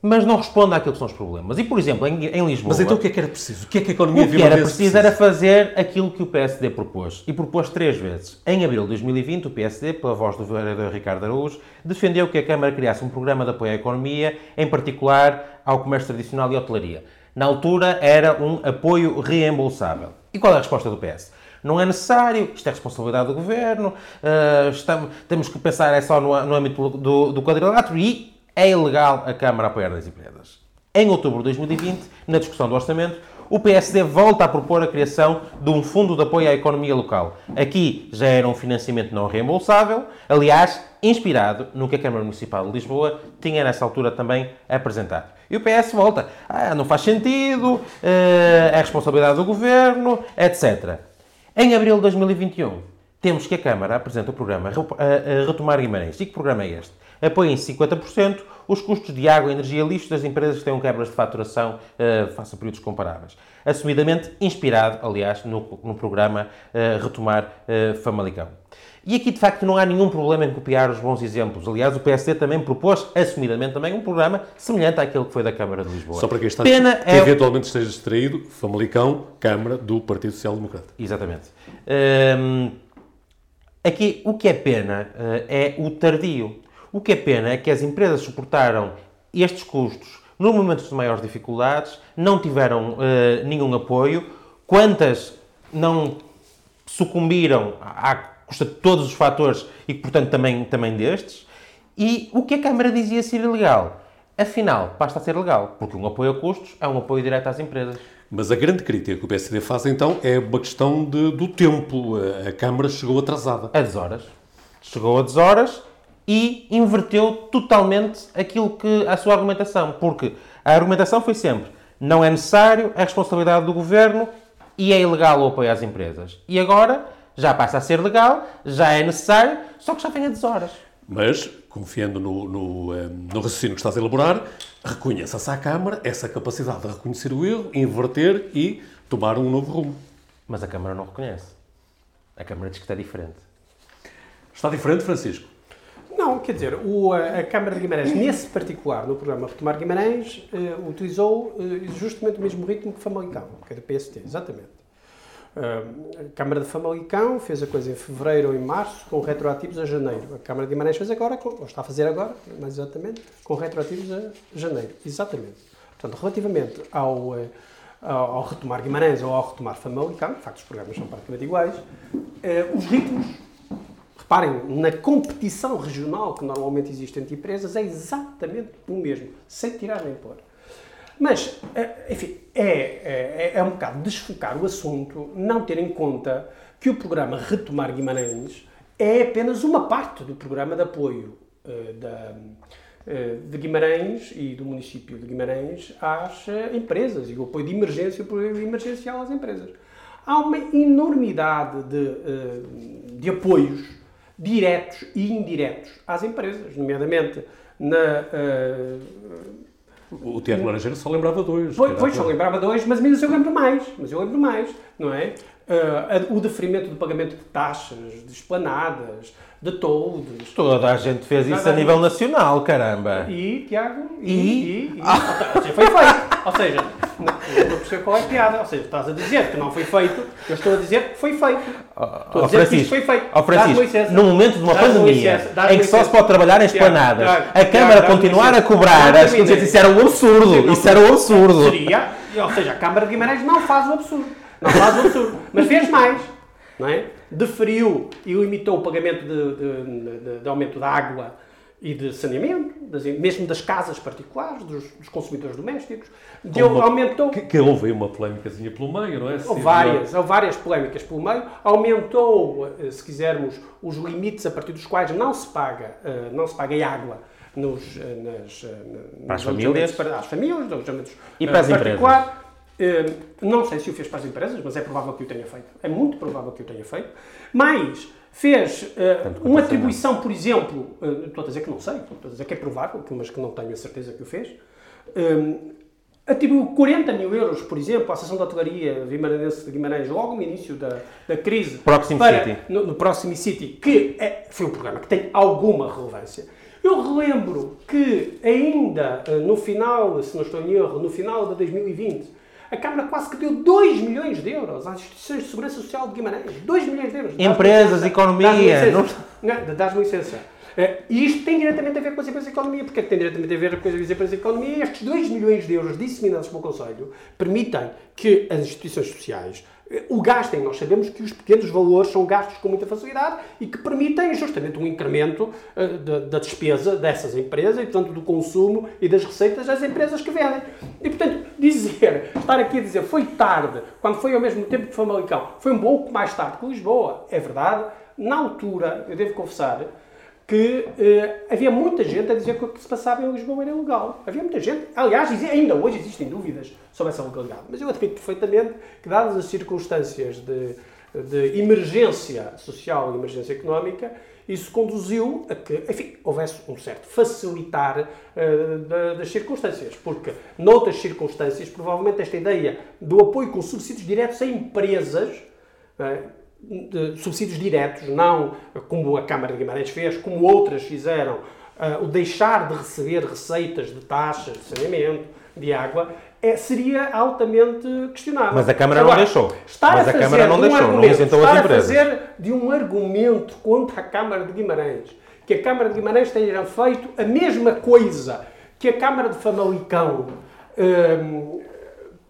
C: mas não responde àquilo que são os problemas. E, por exemplo, em, em Lisboa...
A: Mas então o que é que era preciso? O que é que a economia
C: O que era preciso era fazer aquilo que o PSD propôs. E propôs três vezes. Em abril de 2020, o PSD, pela voz do vereador Ricardo Araújo, defendeu que a Câmara criasse um programa de apoio à economia, em particular ao comércio tradicional e hotelaria. Na altura, era um apoio reembolsável. E qual é a resposta do PS? Não é necessário, isto é responsabilidade do governo, uh, estamos, temos que pensar é só no, no âmbito do, do quadrilátero e é ilegal a Câmara apoiar as empresas. Em outubro de 2020, na discussão do orçamento, o PSD volta a propor a criação de um fundo de apoio à economia local. Aqui já era um financiamento não reembolsável, aliás, inspirado no que a Câmara Municipal de Lisboa tinha nessa altura também apresentado. E o PS volta. Ah, não faz sentido, eh, é responsabilidade do governo, etc. Em abril de 2021, temos que a Câmara apresenta o programa Retomar Guimarães. E que programa é este? Apoia em 50% os custos de água, energia e lixo das empresas que tenham quebras de faturação uh, face a períodos comparáveis. Assumidamente inspirado, aliás, no, no programa uh, Retomar uh, Famalicão. E aqui, de facto, não há nenhum problema em copiar os bons exemplos. Aliás, o PSD também propôs, assumidamente também, um programa semelhante àquele que foi da Câmara de Lisboa.
A: Só para quem está Pena que é... eventualmente esteja distraído, Famalicão, Câmara do Partido Social Democrata.
C: Exatamente. Um, aqui, o que é pena uh, é o tardio. O que é pena é que as empresas suportaram estes custos no momento de maiores dificuldades, não tiveram uh, nenhum apoio. Quantas não sucumbiram à custa de todos os fatores e, portanto, também, também destes? E o que a Câmara dizia ser ilegal? Afinal, basta ser legal, porque um apoio a custos é um apoio direto às empresas.
A: Mas a grande crítica que o PSD faz, então, é uma questão de, do tempo. A Câmara chegou atrasada.
C: A deshoras. Chegou a deshoras e inverteu totalmente aquilo que a sua argumentação, porque a argumentação foi sempre não é necessário, é responsabilidade do governo e é ilegal o apoio às empresas. E agora já passa a ser legal, já é necessário, só que já vem a deshoras.
A: Mas, confiando no, no, eh, no raciocínio que estás a elaborar, reconheça-se à Câmara essa capacidade de reconhecer o erro, inverter e tomar um novo rumo.
C: Mas a Câmara não reconhece. A Câmara diz que está diferente.
A: Está diferente, Francisco?
D: Não, quer dizer, o, a Câmara de Guimarães, nesse particular, no programa Retomar Guimarães, uh, utilizou uh, justamente o mesmo ritmo que Famalicão, que é do PST, exatamente. Uh, a Câmara de Famalicão fez a coisa em fevereiro ou em março, com retroativos a janeiro. A Câmara de Guimarães fez agora, ou está a fazer agora, mais exatamente, com retroativos a janeiro. Exatamente. Portanto, relativamente ao, ao Retomar Guimarães ou ao Retomar Famalicão, de facto os programas são praticamente iguais, os ritmos Reparem, na competição regional que normalmente existe entre empresas, é exatamente o mesmo, sem tirar nem pôr. Mas, eh, enfim, é, é, é um bocado desfocar o assunto, não ter em conta que o programa Retomar Guimarães é apenas uma parte do programa de apoio uh, da, uh, de Guimarães e do município de Guimarães às uh, empresas e o apoio de emergência, o apoio emergencial às empresas. Há uma enormidade de, de apoios diretos e indiretos às empresas, nomeadamente na, uh,
A: O Tiago Laranjeira só lembrava dois.
D: Pois, pois só lembrava dois, mas menos eu lembro mais. Mas eu lembro mais, não é? Uh, o deferimento do pagamento de taxas, de esplanadas, de toldos.
C: Toda a gente fez isso a nível nacional, caramba.
D: E, Tiago, e, e, e, e ah. foi feito. Ou seja, não, perceber qual é a piada. Ou seja, estás a dizer que não foi feito, eu estou a dizer que foi feito.
C: Oh, estou a dizer que isto foi feito. Oh, Francisco, no momento de uma pandemia em que só se pode trabalhar em esplanadas, a Câmara continuar a cobrar, acho que isso era um absurdo. Isso era um absurdo.
D: Seria, ou seja, a Câmara de Guimarães não faz o absurdo. Não faz o absurdo. Mas fez mais. Não é? Deferiu e limitou o pagamento de, de, de, de aumento da água e de saneamento, das, mesmo das casas particulares, dos, dos consumidores domésticos. Deu,
A: uma,
D: aumentou.
A: Que, que houve uma polémicazinha pelo meio, não é?
D: Houve várias, houve várias polémicas pelo meio. Aumentou, eh, se quisermos, os limites a partir dos quais não se paga, eh, não se paga água nos, eh, nas,
C: para as famílias,
D: para as famílias, alojamentos
C: e para as empresas.
D: Não sei se o fez para as empresas, mas é provável que o tenha feito. É muito provável que o tenha feito. Mas fez uh, uma atribuição, por exemplo, uh, estou a dizer que não sei, estou a dizer que é provável, mas que não tenho a certeza que o fez, um, atribuiu 40 mil euros, por exemplo, à Associação da Hotelaria Vimaranense de Guimarães, logo no início da, da crise,
C: Proximity
D: para,
C: City.
D: No, no Proximity City, que é, foi um programa que tem alguma relevância. Eu relembro que ainda uh, no final, se não estou em erro, no final de 2020, a Câmara quase que deu 2 milhões de euros às instituições de segurança social de Guimarães. 2 milhões de euros.
C: Empresas, economia.
D: Dás-me licença. Uh, e isto tem diretamente a ver com as empresas de economia. Porque é que tem diretamente a ver com as empresas de economia? Estes 2 milhões de euros disseminados pelo Conselho permitem que as instituições sociais o gastem. Nós sabemos que os pequenos valores são gastos com muita facilidade e que permitem justamente um incremento uh, da, da, despesa dessas empresas e, portanto, do consumo e das receitas das empresas que vendem. E, portanto, dizer, estar aqui a dizer foi tarde, quando foi ao mesmo tempo que Famalicão, foi um pouco mais tarde que Lisboa, é verdade. Na altura, eu devo confessar, que uh, havia muita gente a dizer que o que se passava em Lisboa era ilegal. Havia muita gente, aliás, ainda hoje existem dúvidas sobre essa legalidade, mas eu admito perfeitamente que, dadas as circunstâncias de, de emergência social e emergência económica, isso conduziu a que, enfim, houvesse um certo facilitar uh, das circunstâncias, porque noutras circunstâncias, provavelmente esta ideia do apoio com subsídios diretos a empresas, uh, subsídios diretos, não como a Câmara de Guimarães fez, como outras fizeram, uh, o deixar de receber receitas de taxas de saneamento, de água, é, seria altamente questionável.
C: Mas a Câmara Agora, não deixou. Mas a, Câmara não um deixou, não isentou as empresas.
D: Estar a fazer de um argumento contra a Câmara de Guimarães, que a Câmara de Guimarães tenha feito a mesma coisa que a Câmara de Famalicão, um,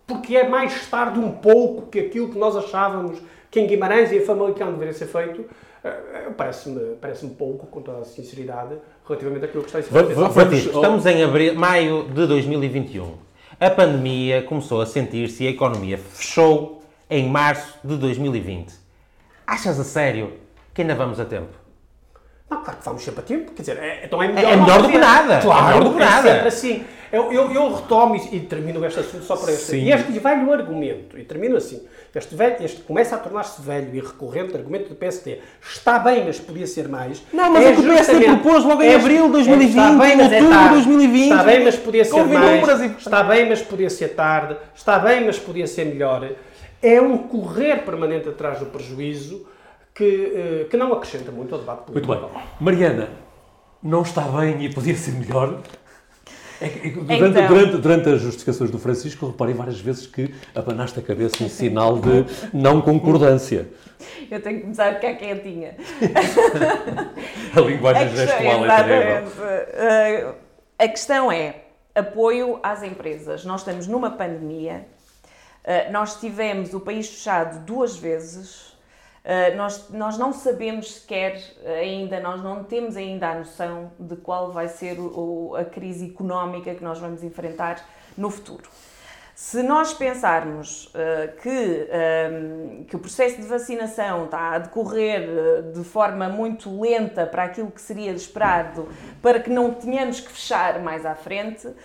D: porque é mais tarde um pouco que aquilo que nós achávamos que em Guimarães e em Famalicão deveria ser feito, eh, eh, parece-me parece pouco, com toda a sinceridade, relativamente àquilo que está a ser
C: feito. Estamos em abril, maio de 2021. A pandemia começou a sentir-se e a economia fechou em março de 2020. Achas a sério que ainda vamos a tempo?
D: Não, claro que vamos sempre a tempo. Quer dizer, é, então é melhor,
C: é melhor do que nada.
D: Claro,
C: é melhor do que nada.
D: É sempre assim. Eu, eu, eu retomo e, e, termino este assunto só para este. E este velho argumento, e termino assim, este, velho, este começa a tornar-se velho e recorrente argumento do PSD. Está bem, mas podia ser mais.
C: Não, mas é, é que o PSD propôs logo em abril de 2020, é, bem, em outubro de 2020.
D: Está bem, mas podia ser mais. E... Está bem, mas podia ser tarde. Está bem, mas podia ser melhor. É um correr permanente atrás do prejuízo que, eh, que não acrescenta muito ao debate
A: político. Muito bem. Mariana, não está bem e podia ser melhor? É que, durante, então... durante, durante, as justificações do Francisco, reparei várias vezes que abanaste a cabeça em sinal de não concordância.
B: Eu tenho que começar a ficar quietinha.
A: a linguagem a gestual é terrível.
B: Uh, a questão é apoio às empresas. Nós estamos numa pandemia, uh, nós tivemos o país fechado duas vezes Uh, nós, nós não sabemos sequer ainda, nós não temos ainda a noção de qual vai ser o, a crise económica que nós vamos enfrentar no futuro. Se nós pensarmos uh, que, um, que o processo de vacinação está a decorrer de forma muito lenta para aquilo que seria esperado, para que não tenhamos que fechar mais à frente, uh,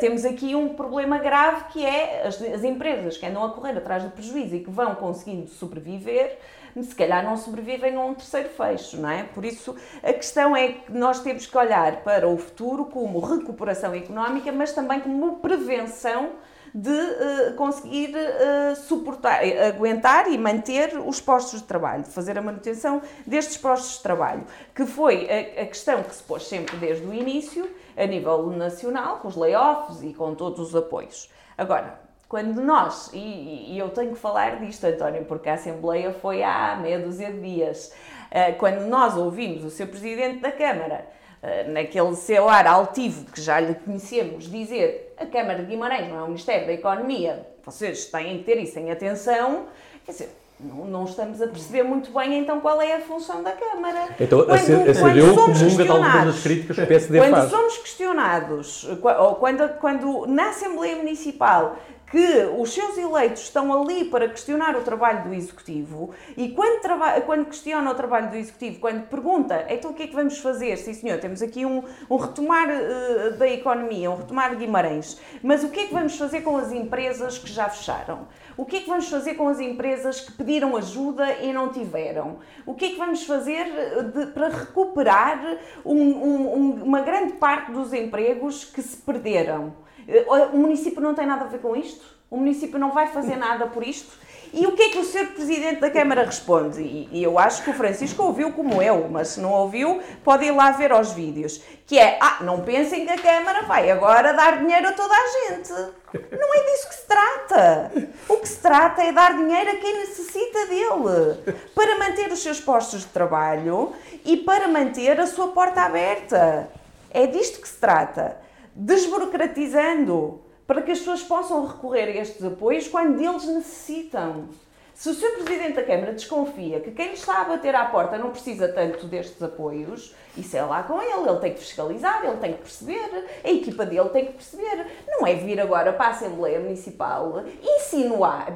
B: temos aqui um problema grave que é as, as empresas que andam a correr atrás do prejuízo e que vão conseguindo sobreviver se calhar não sobrevivem a um terceiro fecho, não é? Por isso, a questão é que nós temos que olhar para o futuro como recuperação económica, mas também como prevenção de uh, conseguir uh, suportar, aguentar e manter os postos de trabalho, de fazer a manutenção destes postos de trabalho, que foi a, a, questão que se pôs sempre desde o início, a nível nacional, com os layoffs e com todos os apoios. Agora, quando nós, e, e, eu tenho que falar disto, António, porque a Assembleia foi há meia dúzia de dias, uh, quando nós ouvimos o seu Presidente da Câmara eh, naquele seu ar altivo que já lhe conhecemos, dizer a Câmara de Guimarães não é o Ministério da Economia, vocês têm que ter isso em atenção, quer dizer, não, não, estamos a perceber muito bem então qual é a função da Câmara.
A: Então, quando, acendeu comunga de algumas das críticas que o PSD
B: quando
A: faz.
B: Quando somos questionados, ou quando, quando na Assembleia Municipal que os seus eleitos estão ali para questionar o trabalho do Executivo e quando, quando questiona o trabalho do Executivo, quando pergunta, então o que é que vamos fazer? Sim, senhor, temos aqui um, um retomar uh, da economia, um retomar de Guimarães, mas o que é que vamos fazer com as empresas que já fecharam? O que é que vamos fazer com as empresas que pediram ajuda e não tiveram? O que é que vamos fazer eh, de, para recuperar um, um, uma grande parte dos empregos que se perderam? Eh, o município não tem nada a ver com isto? O município não vai fazer nada por isto? E o que é que o Sr. Presidente da Câmara responde? E, e, eu acho que o Francisco ouviu como eu, mas se não ouviu, pode ir lá ver aos vídeos. Que é, ah, não pensem que a Câmara vai agora dar dinheiro a toda a gente. Não é disso que se trata. O que se trata é dar dinheiro a quem necessita dele. Para manter os seus postos de trabalho e para manter a sua porta aberta. É disto que se trata desburocratizando para que as pessoas possam recorrer a estes apoios quando eles necessitam. Se o Sr. Presidente da Câmara desconfia que quem lhe está a bater à porta não precisa tanto destes apoios, isso é lá com ele, ele tem que fiscalizar, ele tem que perceber, a equipa dele tem que perceber. Não é vir agora para a Assembleia Municipal insinuar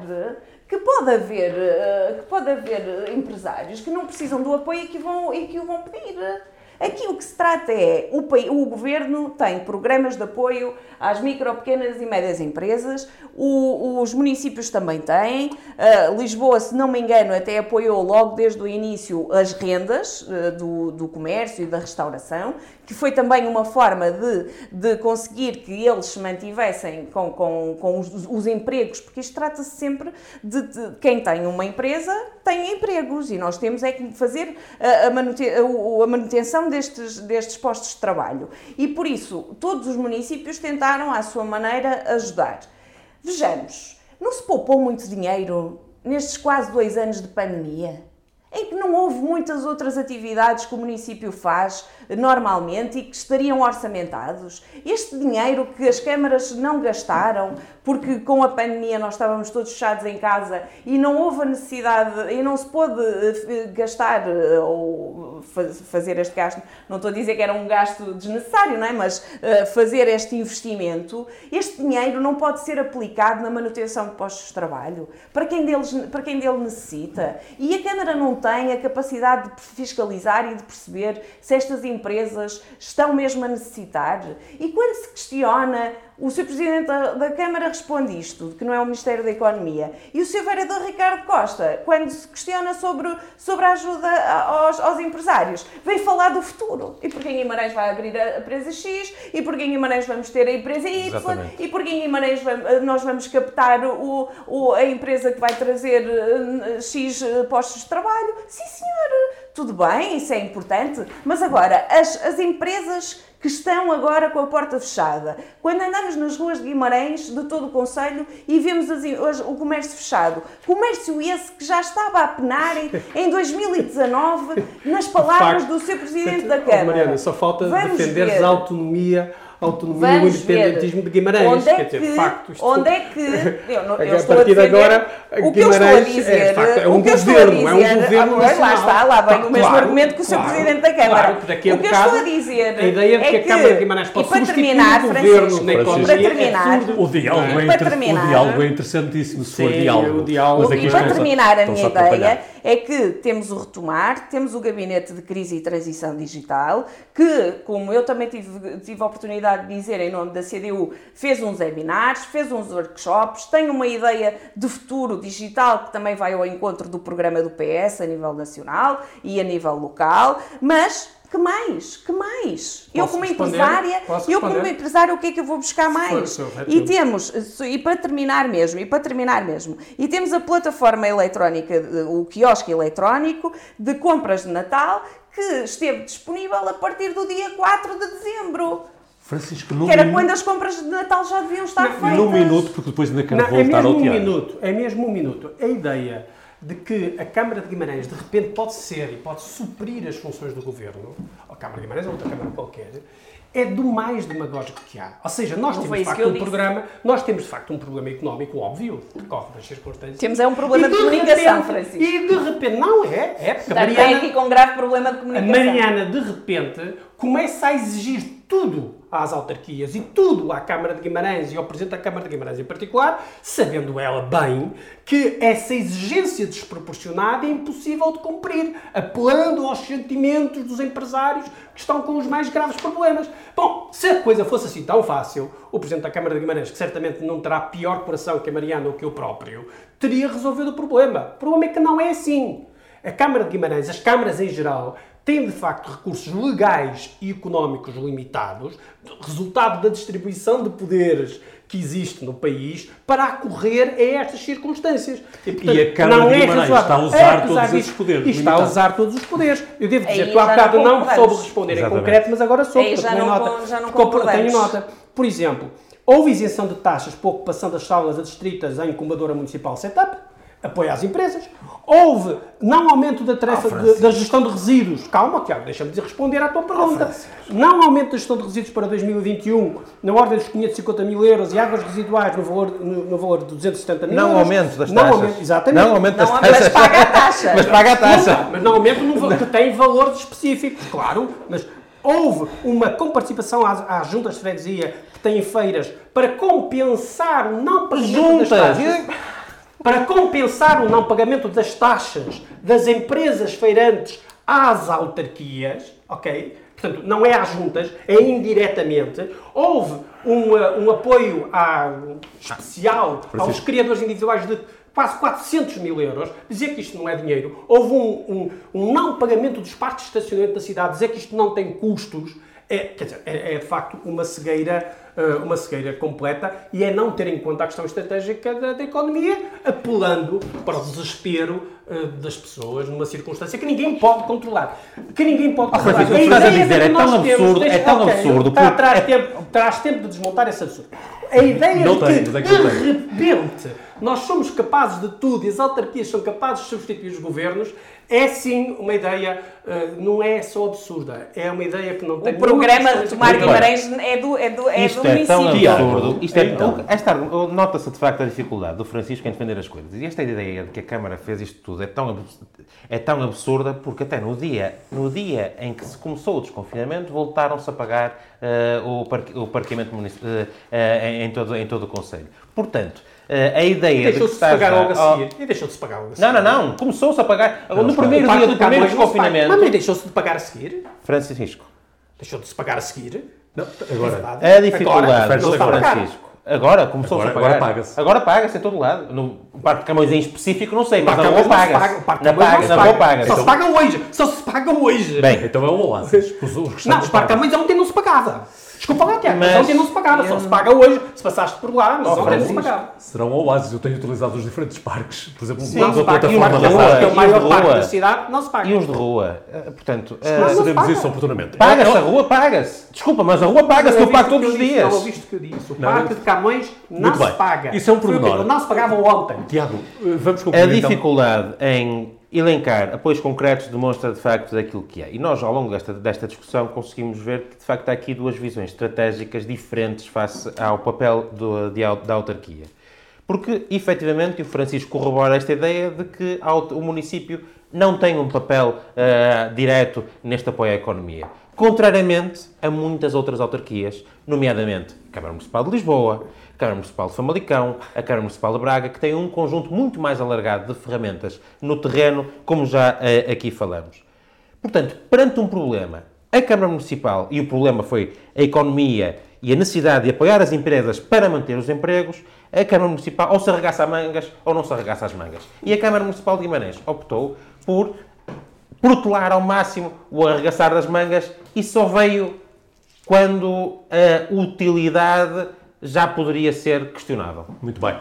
B: que pode haver, eh, que pode haver empresários que não precisam do apoio e que, vão, e que o vão pedir. Aqui o que se trata é, o, o governo tem programas de apoio às micro, pequenas e médias empresas, o, os municípios também têm. Uh, Lisboa, se não me engano, até apoiou logo desde o início as rendas uh, do, do comércio e da restauração, que foi também uma forma de, de conseguir que eles se mantivessem com, com, com os, os empregos, porque isto trata-se sempre de, de, quem tem uma empresa tem empregos e nós temos é que fazer a, a, a manutenção destes, destes postos de trabalho. E por isso, todos os municípios tentaram, à sua maneira, ajudar. Vejamos, não se poupou muito dinheiro nestes quase dois anos de pandemia? Em que não houve muitas outras atividades que o município faz normalmente e que estariam orçamentados. Este dinheiro que as câmaras não gastaram, porque com a pandemia nós estávamos todos fechados em casa e não houve a necessidade e não se pôde eh, gastar eh, ou fazer este gasto, não estou a dizer que era um gasto desnecessário, não é? mas eh, fazer este investimento, este dinheiro não pode ser aplicado na manutenção de postos de trabalho para quem, deles, para quem dele necessita. E a Câmara não tem a capacidade de fiscalizar e de perceber se estas empresas estão mesmo a necessitar? E quando se questiona, o Sr. Presidente da, da, Câmara responde isto, que não é o Ministério da Economia. E o Sr. Vereador Ricardo Costa, quando se questiona sobre, sobre a ajuda aos, aos empresários, vem falar do futuro. E porque em Guimarães vai abrir a empresa X, e porque em Guimarães vamos ter a empresa Y, Exatamente. e porque em Guimarães nós vamos captar o, o, a empresa que vai trazer eh, X postos de trabalho. Sim, senhor tudo bem, isso é importante, mas agora, as, as empresas que estão agora com a porta fechada. Quando andamos nas ruas de Guimarães, de todo o Conselho, e vemos as, as, o comércio fechado. Comércio esse que já estava a penar em, em 2019, nas palavras do seu Presidente da Câmara.
D: Mariana, só falta defender a autonomia autonomia e o
B: Vamos
D: independentismo
B: ver
D: de Guimarães.
B: onde é
D: Quer dizer,
B: que,
D: de facto, isto
B: onde é que eu, não, eu
D: A
B: estou a
D: partir de
B: defender
D: agora,
B: o que eu estou a
D: Guimarães é,
B: dizer,
D: de facto, é um
B: o que eu estou a
D: governo,
B: dizer,
D: é um governo
B: ah, pois, lá
D: nacional.
B: está, lá vem
D: Tá,
B: o mesmo
D: claro,
B: argumento que o Sr.
D: claro,
B: Presidente da Câmara.
D: claro, que daqui a
B: o que eu
D: bocado,
B: estou a dizer
D: a ideia de que
B: é
D: a Câmara de Guimarães pode
B: para
D: substituir
B: terminar,
D: o governo
B: Francisco,
D: na economia
B: para
D: é
B: terminar,
D: absurdo.
A: O diálogo, é, inter...
B: terminar-
A: o diálogo é interessantíssimo, se for diálogo.
D: o diálogo.
A: Mas
B: E para
A: a-
B: terminar, a minha ideia é que temos o Retomar, temos o Gabinete de Crise e Transição Digital, que, como eu também tive, tive a oportunidade de dizer em nome da CDU, fez uns webinars, fez uns workshops, tem uma ideia de futuro digital que também vai ao encontro do programa do PS a nível nacional e a nível local, mas que mais? Que mais? eu
D: Posso
B: como
D: responder?
B: empresária, eu como empresária, o que é que eu vou buscar mais? E temos, e para terminar mesmo, e para terminar mesmo, e temos a plataforma eletrónica, o quiosque eletrónico de compras de Natal que esteve disponível a partir do dia 4 de dezembro.
A: Francisco, num
B: Que era
A: minuto,
B: quando as compras de Natal já deviam estar feitas.
A: num minuto, porque depois ainda quero
D: Não, é
A: voltar
D: mesmo
A: ao
D: um minuto, é mesmo um minuto. A ideia de que a Câmara de Guimarães de repente pode ser e pode suprir as funções do Governo, ou a Câmara de Guimarães ou outra Câmara qualquer, é do mais demagógico que há. Ou seja, nós
B: Não
D: temos de facto um
B: disse.
D: programa, nós temos de facto um problema económico óbvio, que decorre das circunstâncias.
B: Temos é um problema
D: E
B: de comunicação,
D: repente-
B: Francisco.
D: E de repente, não é, é porque a
B: Portanto,
D: Mariana,
B: é aqui com um grave problema de
D: a
B: comunicação.
D: Mariana, de repente, começa a exigir tudo às autarquias e tudo à Câmara de Guimarães e ao Presidente da Câmara de Guimarães em particular, sabendo ela bem que essa exigência desproporcionada é impossível de cumprir, apelando aos sentimentos dos empresários que estão com os mais graves problemas. Bom, se a coisa fosse assim tão fácil, o Presidente da Câmara de Guimarães, que certamente não terá pior coração que a Mariana ou que eu próprio, teria resolvido o problema. O problema é que não é assim. A Câmara de Guimarães, as câmaras em geral, têm de facto recursos legais e económicos limitados, resultado da distribuição de poderes que existe no país, para acorrer a estas circunstâncias.
A: E a Câmara de Guimarães
D: razoável.
A: está a usar
D: Apesar
A: todos esses
D: disso,
A: poderes
D: E está a usar todos os poderes. Eu devo dizer
B: Aí
D: que há bocado
B: não
D: não soube responder
C: Exatamente.
D: em concreto, mas agora soube. Porque
B: não
D: nota.
B: não
D: por-. Tenho nota. Por exemplo, houve isenção de taxas para a ocupação das salas adstritas em incubadora municipal setup, apoio às empresas. Houve não aumento da tarefa de- da gestão de resíduos. Calma, Tiago, deixa-me dizer- responder à tua pergunta. não aumento da gestão de resíduos para 2021 na ordem dos 550 mil euros e águas residuais no valor, no, no valor de 270 mil
C: Não
D: euros.
C: aumento das
D: Não
C: taxas.
D: aumento, exatamente.
C: Não aumento das
B: Não,
C: taxas.
B: mas paga a taxa.
C: Mas paga a taxa.
D: Não, mas não aumento no val- que tem valores específicos, claro, mas houve uma comparticipação às, às juntas de freguesia que têm feiras para compensar o não pagamento
C: Juntas.
D: das taxas. Para compensar o não pagamento das taxas das empresas feirantes às autarquias, ok? Portanto, não é às juntas, é indiretamente. Houve um, uh, um apoio à- especial aos criadores individuais de quase 400 mil euros. Dizer que isto não é dinheiro. Houve um, um- um não pagamento dos parques de estacionamento da cidade. Dizer que isto não tem custos. É, quer dizer, é, é de facto uma cegueira, uh, uma cegueira completa e é não ter em conta a questão estratégica da, da economia, apelando para o desespero uh, das pessoas numa circunstância que ninguém pode controlar. Que ninguém pode controlar.
C: Francisco, o que estás a
D: ideia
C: dizer é
D: que
C: tão
D: temos-
C: absurdo, é tão
D: ok,
C: absurdo,
D: tá,
C: porque
D: traz,
C: é-
D: tempo, traz tempo de desmontar esse absurdo. A ideia
A: Não
D: de que,
A: é que
D: de repente, nós somos capazes de tudo e as autarquias são capazes de substituir os governos, é sim uma ideia, eh, não é só absurda, é uma ideia que não tem
B: O programa
C: Muito bem.
B: Guimarães é do, é do, é
C: Isto
B: do
C: é tão absurdo. Isto é,
A: Então.
C: esta, nota-se de facto a dificuldade do Francisco em defender as coisas. E esta ideia de que a Câmara fez isto tudo é tão, é tão absurda porque até no dia, no dia em que se começou o desconfinamento voltaram-se a pagar eh, o, parque, o parqueamento eh, eh, em, todo, em todo o Conselho. Portanto, a
D: E
C: ideia de que
D: deixou-se de
C: está
D: pagar logo a
C: oh,
D: seguir. E deixou-se de pagar logo a seguir.
C: Não, não, não. Começou-se a pagar. no
D: O
C: primeiro dia
D: de
C: do primeiro
D: se
C: desconfinamento.
D: Mas, deixou-se de pagar a seguir?
C: Francisco,
D: Deixou de se pagar a seguir?
A: Não, agora,
D: verdade.
C: a dificuldade
D: Agora,
C: do
D: a.
C: Francisco. Agora começou-se
A: Agora-
C: a pagar.
A: agora paga-se.
C: Agora paga-se em todo lado. No Parque de Camões em específico, não sei,
D: O
C: mas na
D: se paga.
C: paga-se.
D: O
C: Na
D: Camões não
C: paga,
D: se
C: na
D: paga.
C: rua paga-se.
D: Só se paga hoje. Só se paga hoje.
C: Bem,
A: então é o Oasis. Os, os
D: Não, os Parque
A: pagam.
D: Camões ontem não se pagava. Desculpa lá, Tiago, mas,
C: Mas-
D: ontem não se pagava. Só se paga hoje, se passaste por lá, mas
C: Oh,
D: ontem não se pagava.
A: Serão oásis. Eu tenho utilizado os diferentes parques. Por exemplo,
D: Sim,
A: na
D: não se paga. E o
A: plataforma
D: Parque
A: da
C: rua,
D: que é o maior
C: de
D: parque da cidade, não se paga.
C: E os de rua? Eh, Portanto, eh,
A: Sabemos
D: paga.
A: isso oportunamente.
C: paga-se a rua, paga-se. Desculpa, mas a rua paga-se eu pago todos os dias.
D: Não ouviste o que eu disse. O Parque de Camões não se paga.
A: Isso é um pormenor.
D: Não se pagava ontem.
A: Tiago, eh, vamos
C: A
A: concluir então.
C: dificuldade em elencar apoios concretos demonstra de facto aquilo que é. E nós, ao longo desta, desta discussão, conseguimos ver que de facto há aqui duas visões estratégicas diferentes face ao papel do, de, da autarquia. Porque, efetivamente, o Francisco corrobora esta ideia de que o município não tem um papel uh, direto neste apoio à economia. Contrariamente a muitas outras autarquias, nomeadamente a Câmara Municipal de Lisboa, Câmara Municipal de Famalicão, a Câmara Municipal de Braga, que têm um conjunto muito mais alargado de ferramentas no terreno, como já uh, aqui falamos. Portanto, perante um problema, a Câmara Municipal, e o problema foi a economia e a necessidade de apoiar as empresas para manter os empregos, a Câmara Municipal ou se arregaça as mangas ou não se arregaça as mangas. E a Câmara Municipal de Guimarães optou por protelar ao máximo o arregaçar das mangas e só veio quando a utilidade já poderia ser questionável.
A: Muito bem.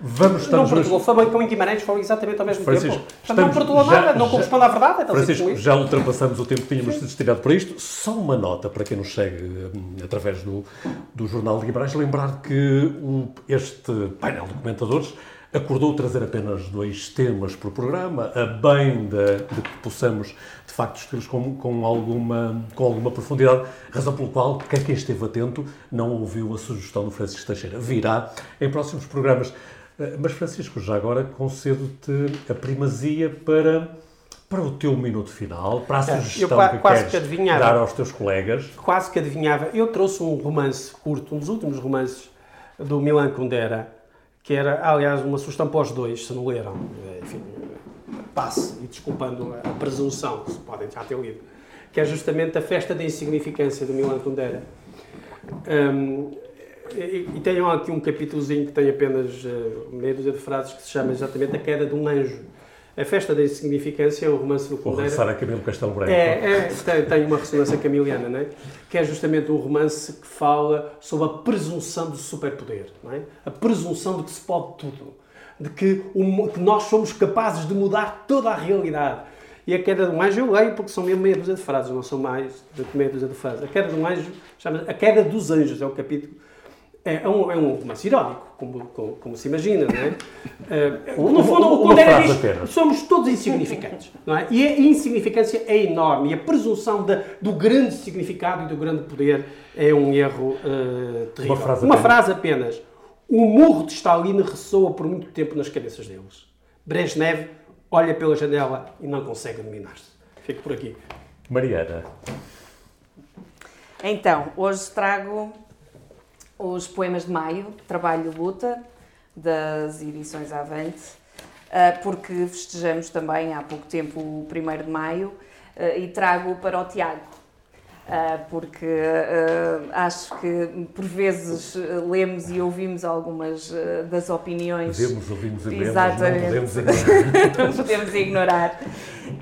A: Vamos, estamos
D: não perdoou, Famalicão e Guimarães foram exatamente ao mesmo Francisco, tempo. Portanto, não perdoou nada, não corresponde à verdade. Então
A: Francisco, já ultrapassamos o tempo que tínhamos destinado para isto. Só uma nota para quem nos segue hum, através do, do Jornal de Guimarães, lembrar que o, este painel de comentadores acordou trazer apenas dois temas por programa, a bem de, de que possamos, de facto, discuti-los com, com, alguma, com alguma profundidade, razão pelo qual, quer quem esteve atento, não ouviu a sugestão do Francisco Teixeira. Virá em próximos programas. Eh, mas, Francisco, já agora concedo-te a primazia para, para o teu minuto final, para a é, sugestão eu, que queres que dar aos teus colegas.
D: Quase que adivinhava. Eu trouxe um romance curto, um dos últimos romances do Milan Kundera, que era, aliás, uma sugestão para os dois, se não leram. Eh, enfim, passe, e desculpando a presunção, se podem já ter lido, que é justamente a festa da insignificância do Milan Kundera. Um, e, e aqui um capítulozinho que tem apenas uh, meia dúzia de frases que se chama exatamente A Queda de um Anjo. A Festa da Insignificância é um romance do Cordeiro.
A: Vou a Camilo Castelo Branco.
D: É, é tem, tem, uma ressonância camiliana, não é? Que é justamente um romance que fala sobre a presunção do superpoder, não é? A presunção de que se pode tudo. De que, um, que nós somos capazes de mudar toda a realidade. E a queda de um anjo eu leio porque são mesmo meia dúzia de frases, não são mais do que meia dúzia de frases. A queda de um anjo chama A Queda dos Anjos, é o capítulo é, é, um, é um romance irónico, como, como, como, se imagina, não é? Uh, no fundo, o Condera diz somos todos insignificantes, não é? E a insignificância é enorme e a presunção de, do grande significado e do grande poder é um erro uh, terrível. Uma, frase, Uma apenas. frase apenas. O murro de Stalin ressoa por muito tempo nas cabeças deles. Brezhnev olha pela janela e não consegue dominar-se. Fico por aqui.
A: Mariana.
B: Então, hoje trago os poemas de maio, Trabalho e Luta, das edições Avante, ah, porque festejamos também há pouco tempo o 1 de maio ah, e trago para o Tiago, ah, porque acho que por vezes lemos e ouvimos algumas das opiniões.
A: Podemos, ouvimos e lemos,
B: Exatamente.
A: não podemos ignorar.
B: não podemos ignorar.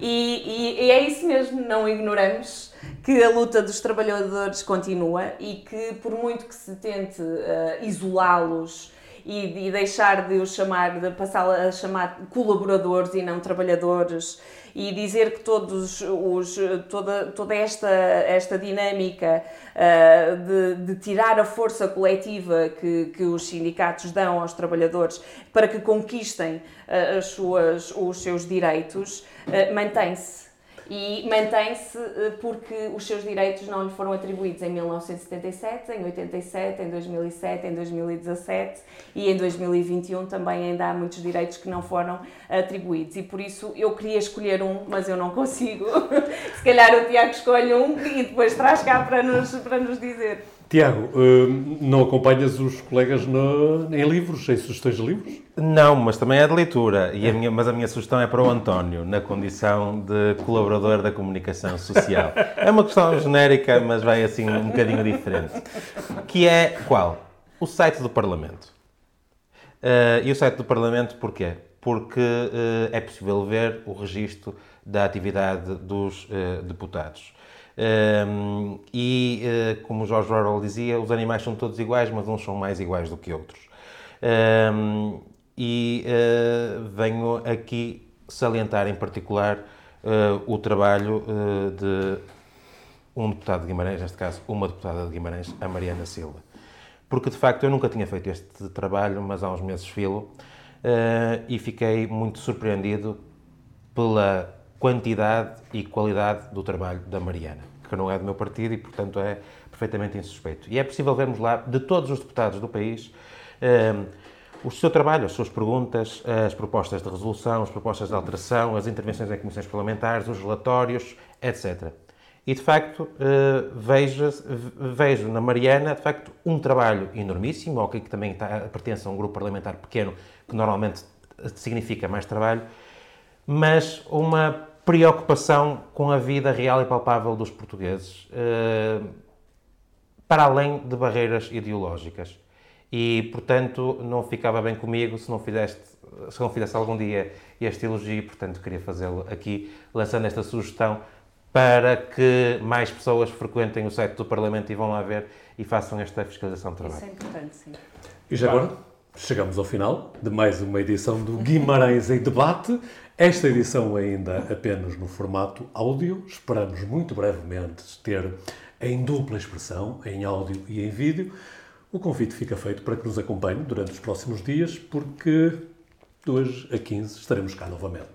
B: E, e, e é isso mesmo, não ignoramos que a luta dos trabalhadores continua e que, por muito que se tente uh, isolá-los e, e, deixar de os chamar, de passar a chamar colaboradores e não trabalhadores e dizer que todos os, toda, toda esta, esta dinâmica uh, de, de, tirar a força coletiva que, que os sindicatos dão aos trabalhadores para que conquistem uh, as suas, os seus direitos mantém-se e mantém-se eh, porque os seus direitos não lhe foram atribuídos em 1977, em 87, em 2007, em 2017 e em 2021 também ainda há muitos direitos que não foram atribuídos e por isso eu queria escolher um, mas eu não consigo. Se calhar o Tiago escolhe um e depois traz cá para nos, para nos dizer.
A: Tiago, hum, não acompanhas os colegas no, em livros, em sugestões de livros?
C: Não, mas também é de leitura. E a minha, mas a minha sugestão é para o António, na condição de colaborador da comunicação social. É uma questão genérica, mas vai assim um bocadinho diferente. Que é qual? O site do Parlamento. Uh, e o site do Parlamento porquê? Porque uh, é possível ver o registro da atividade dos uh, deputados. Um, e, uh, como George Orwell dizia, os animais são todos iguais, mas uns são mais iguais do que outros. Um, e uh, venho aqui salientar em particular uh, o trabalho de um deputado de Guimarães, neste caso, uma deputada de Guimarães, a Mariana Silva. Porque, de facto, eu nunca tinha feito este trabalho, mas há uns meses filo, e fiquei muito surpreendido pela quantidade e qualidade do trabalho da Mariana, que não é do meu partido e, portanto, é perfeitamente insuspeito. E é possível vermos lá, de todos os deputados do país, um, o seu trabalho, as suas perguntas, as propostas de resolução, as propostas de alteração, as intervenções em comissões parlamentares, os relatórios, etc. E, de facto, eh, vejo, vejo na Mariana, de facto, um trabalho enormíssimo, ok, que também está, pertence a um grupo parlamentar pequeno, que normalmente significa mais trabalho, mas uma preocupação com a vida real e palpável dos portugueses, eh, para além de barreiras ideológicas. E, portanto, não ficava bem comigo se não fizeste, se não fizesse algum dia este elogio, portanto, queria fazê-lo aqui, lançando esta sugestão para que mais pessoas frequentem o site do Parlamento e vão lá ver e façam esta fiscalização de trabalho.
B: Isso é importante, sim.
A: E já agora, chegamos ao final de mais uma edição do Guimarães em Debate. Esta edição ainda apenas no formato áudio. Esperamos muito brevemente ter em dupla expressão, em áudio e em vídeo. O convite fica feito para que nos acompanhe durante os próximos dias, porque de hoje a 15 estaremos cá novamente.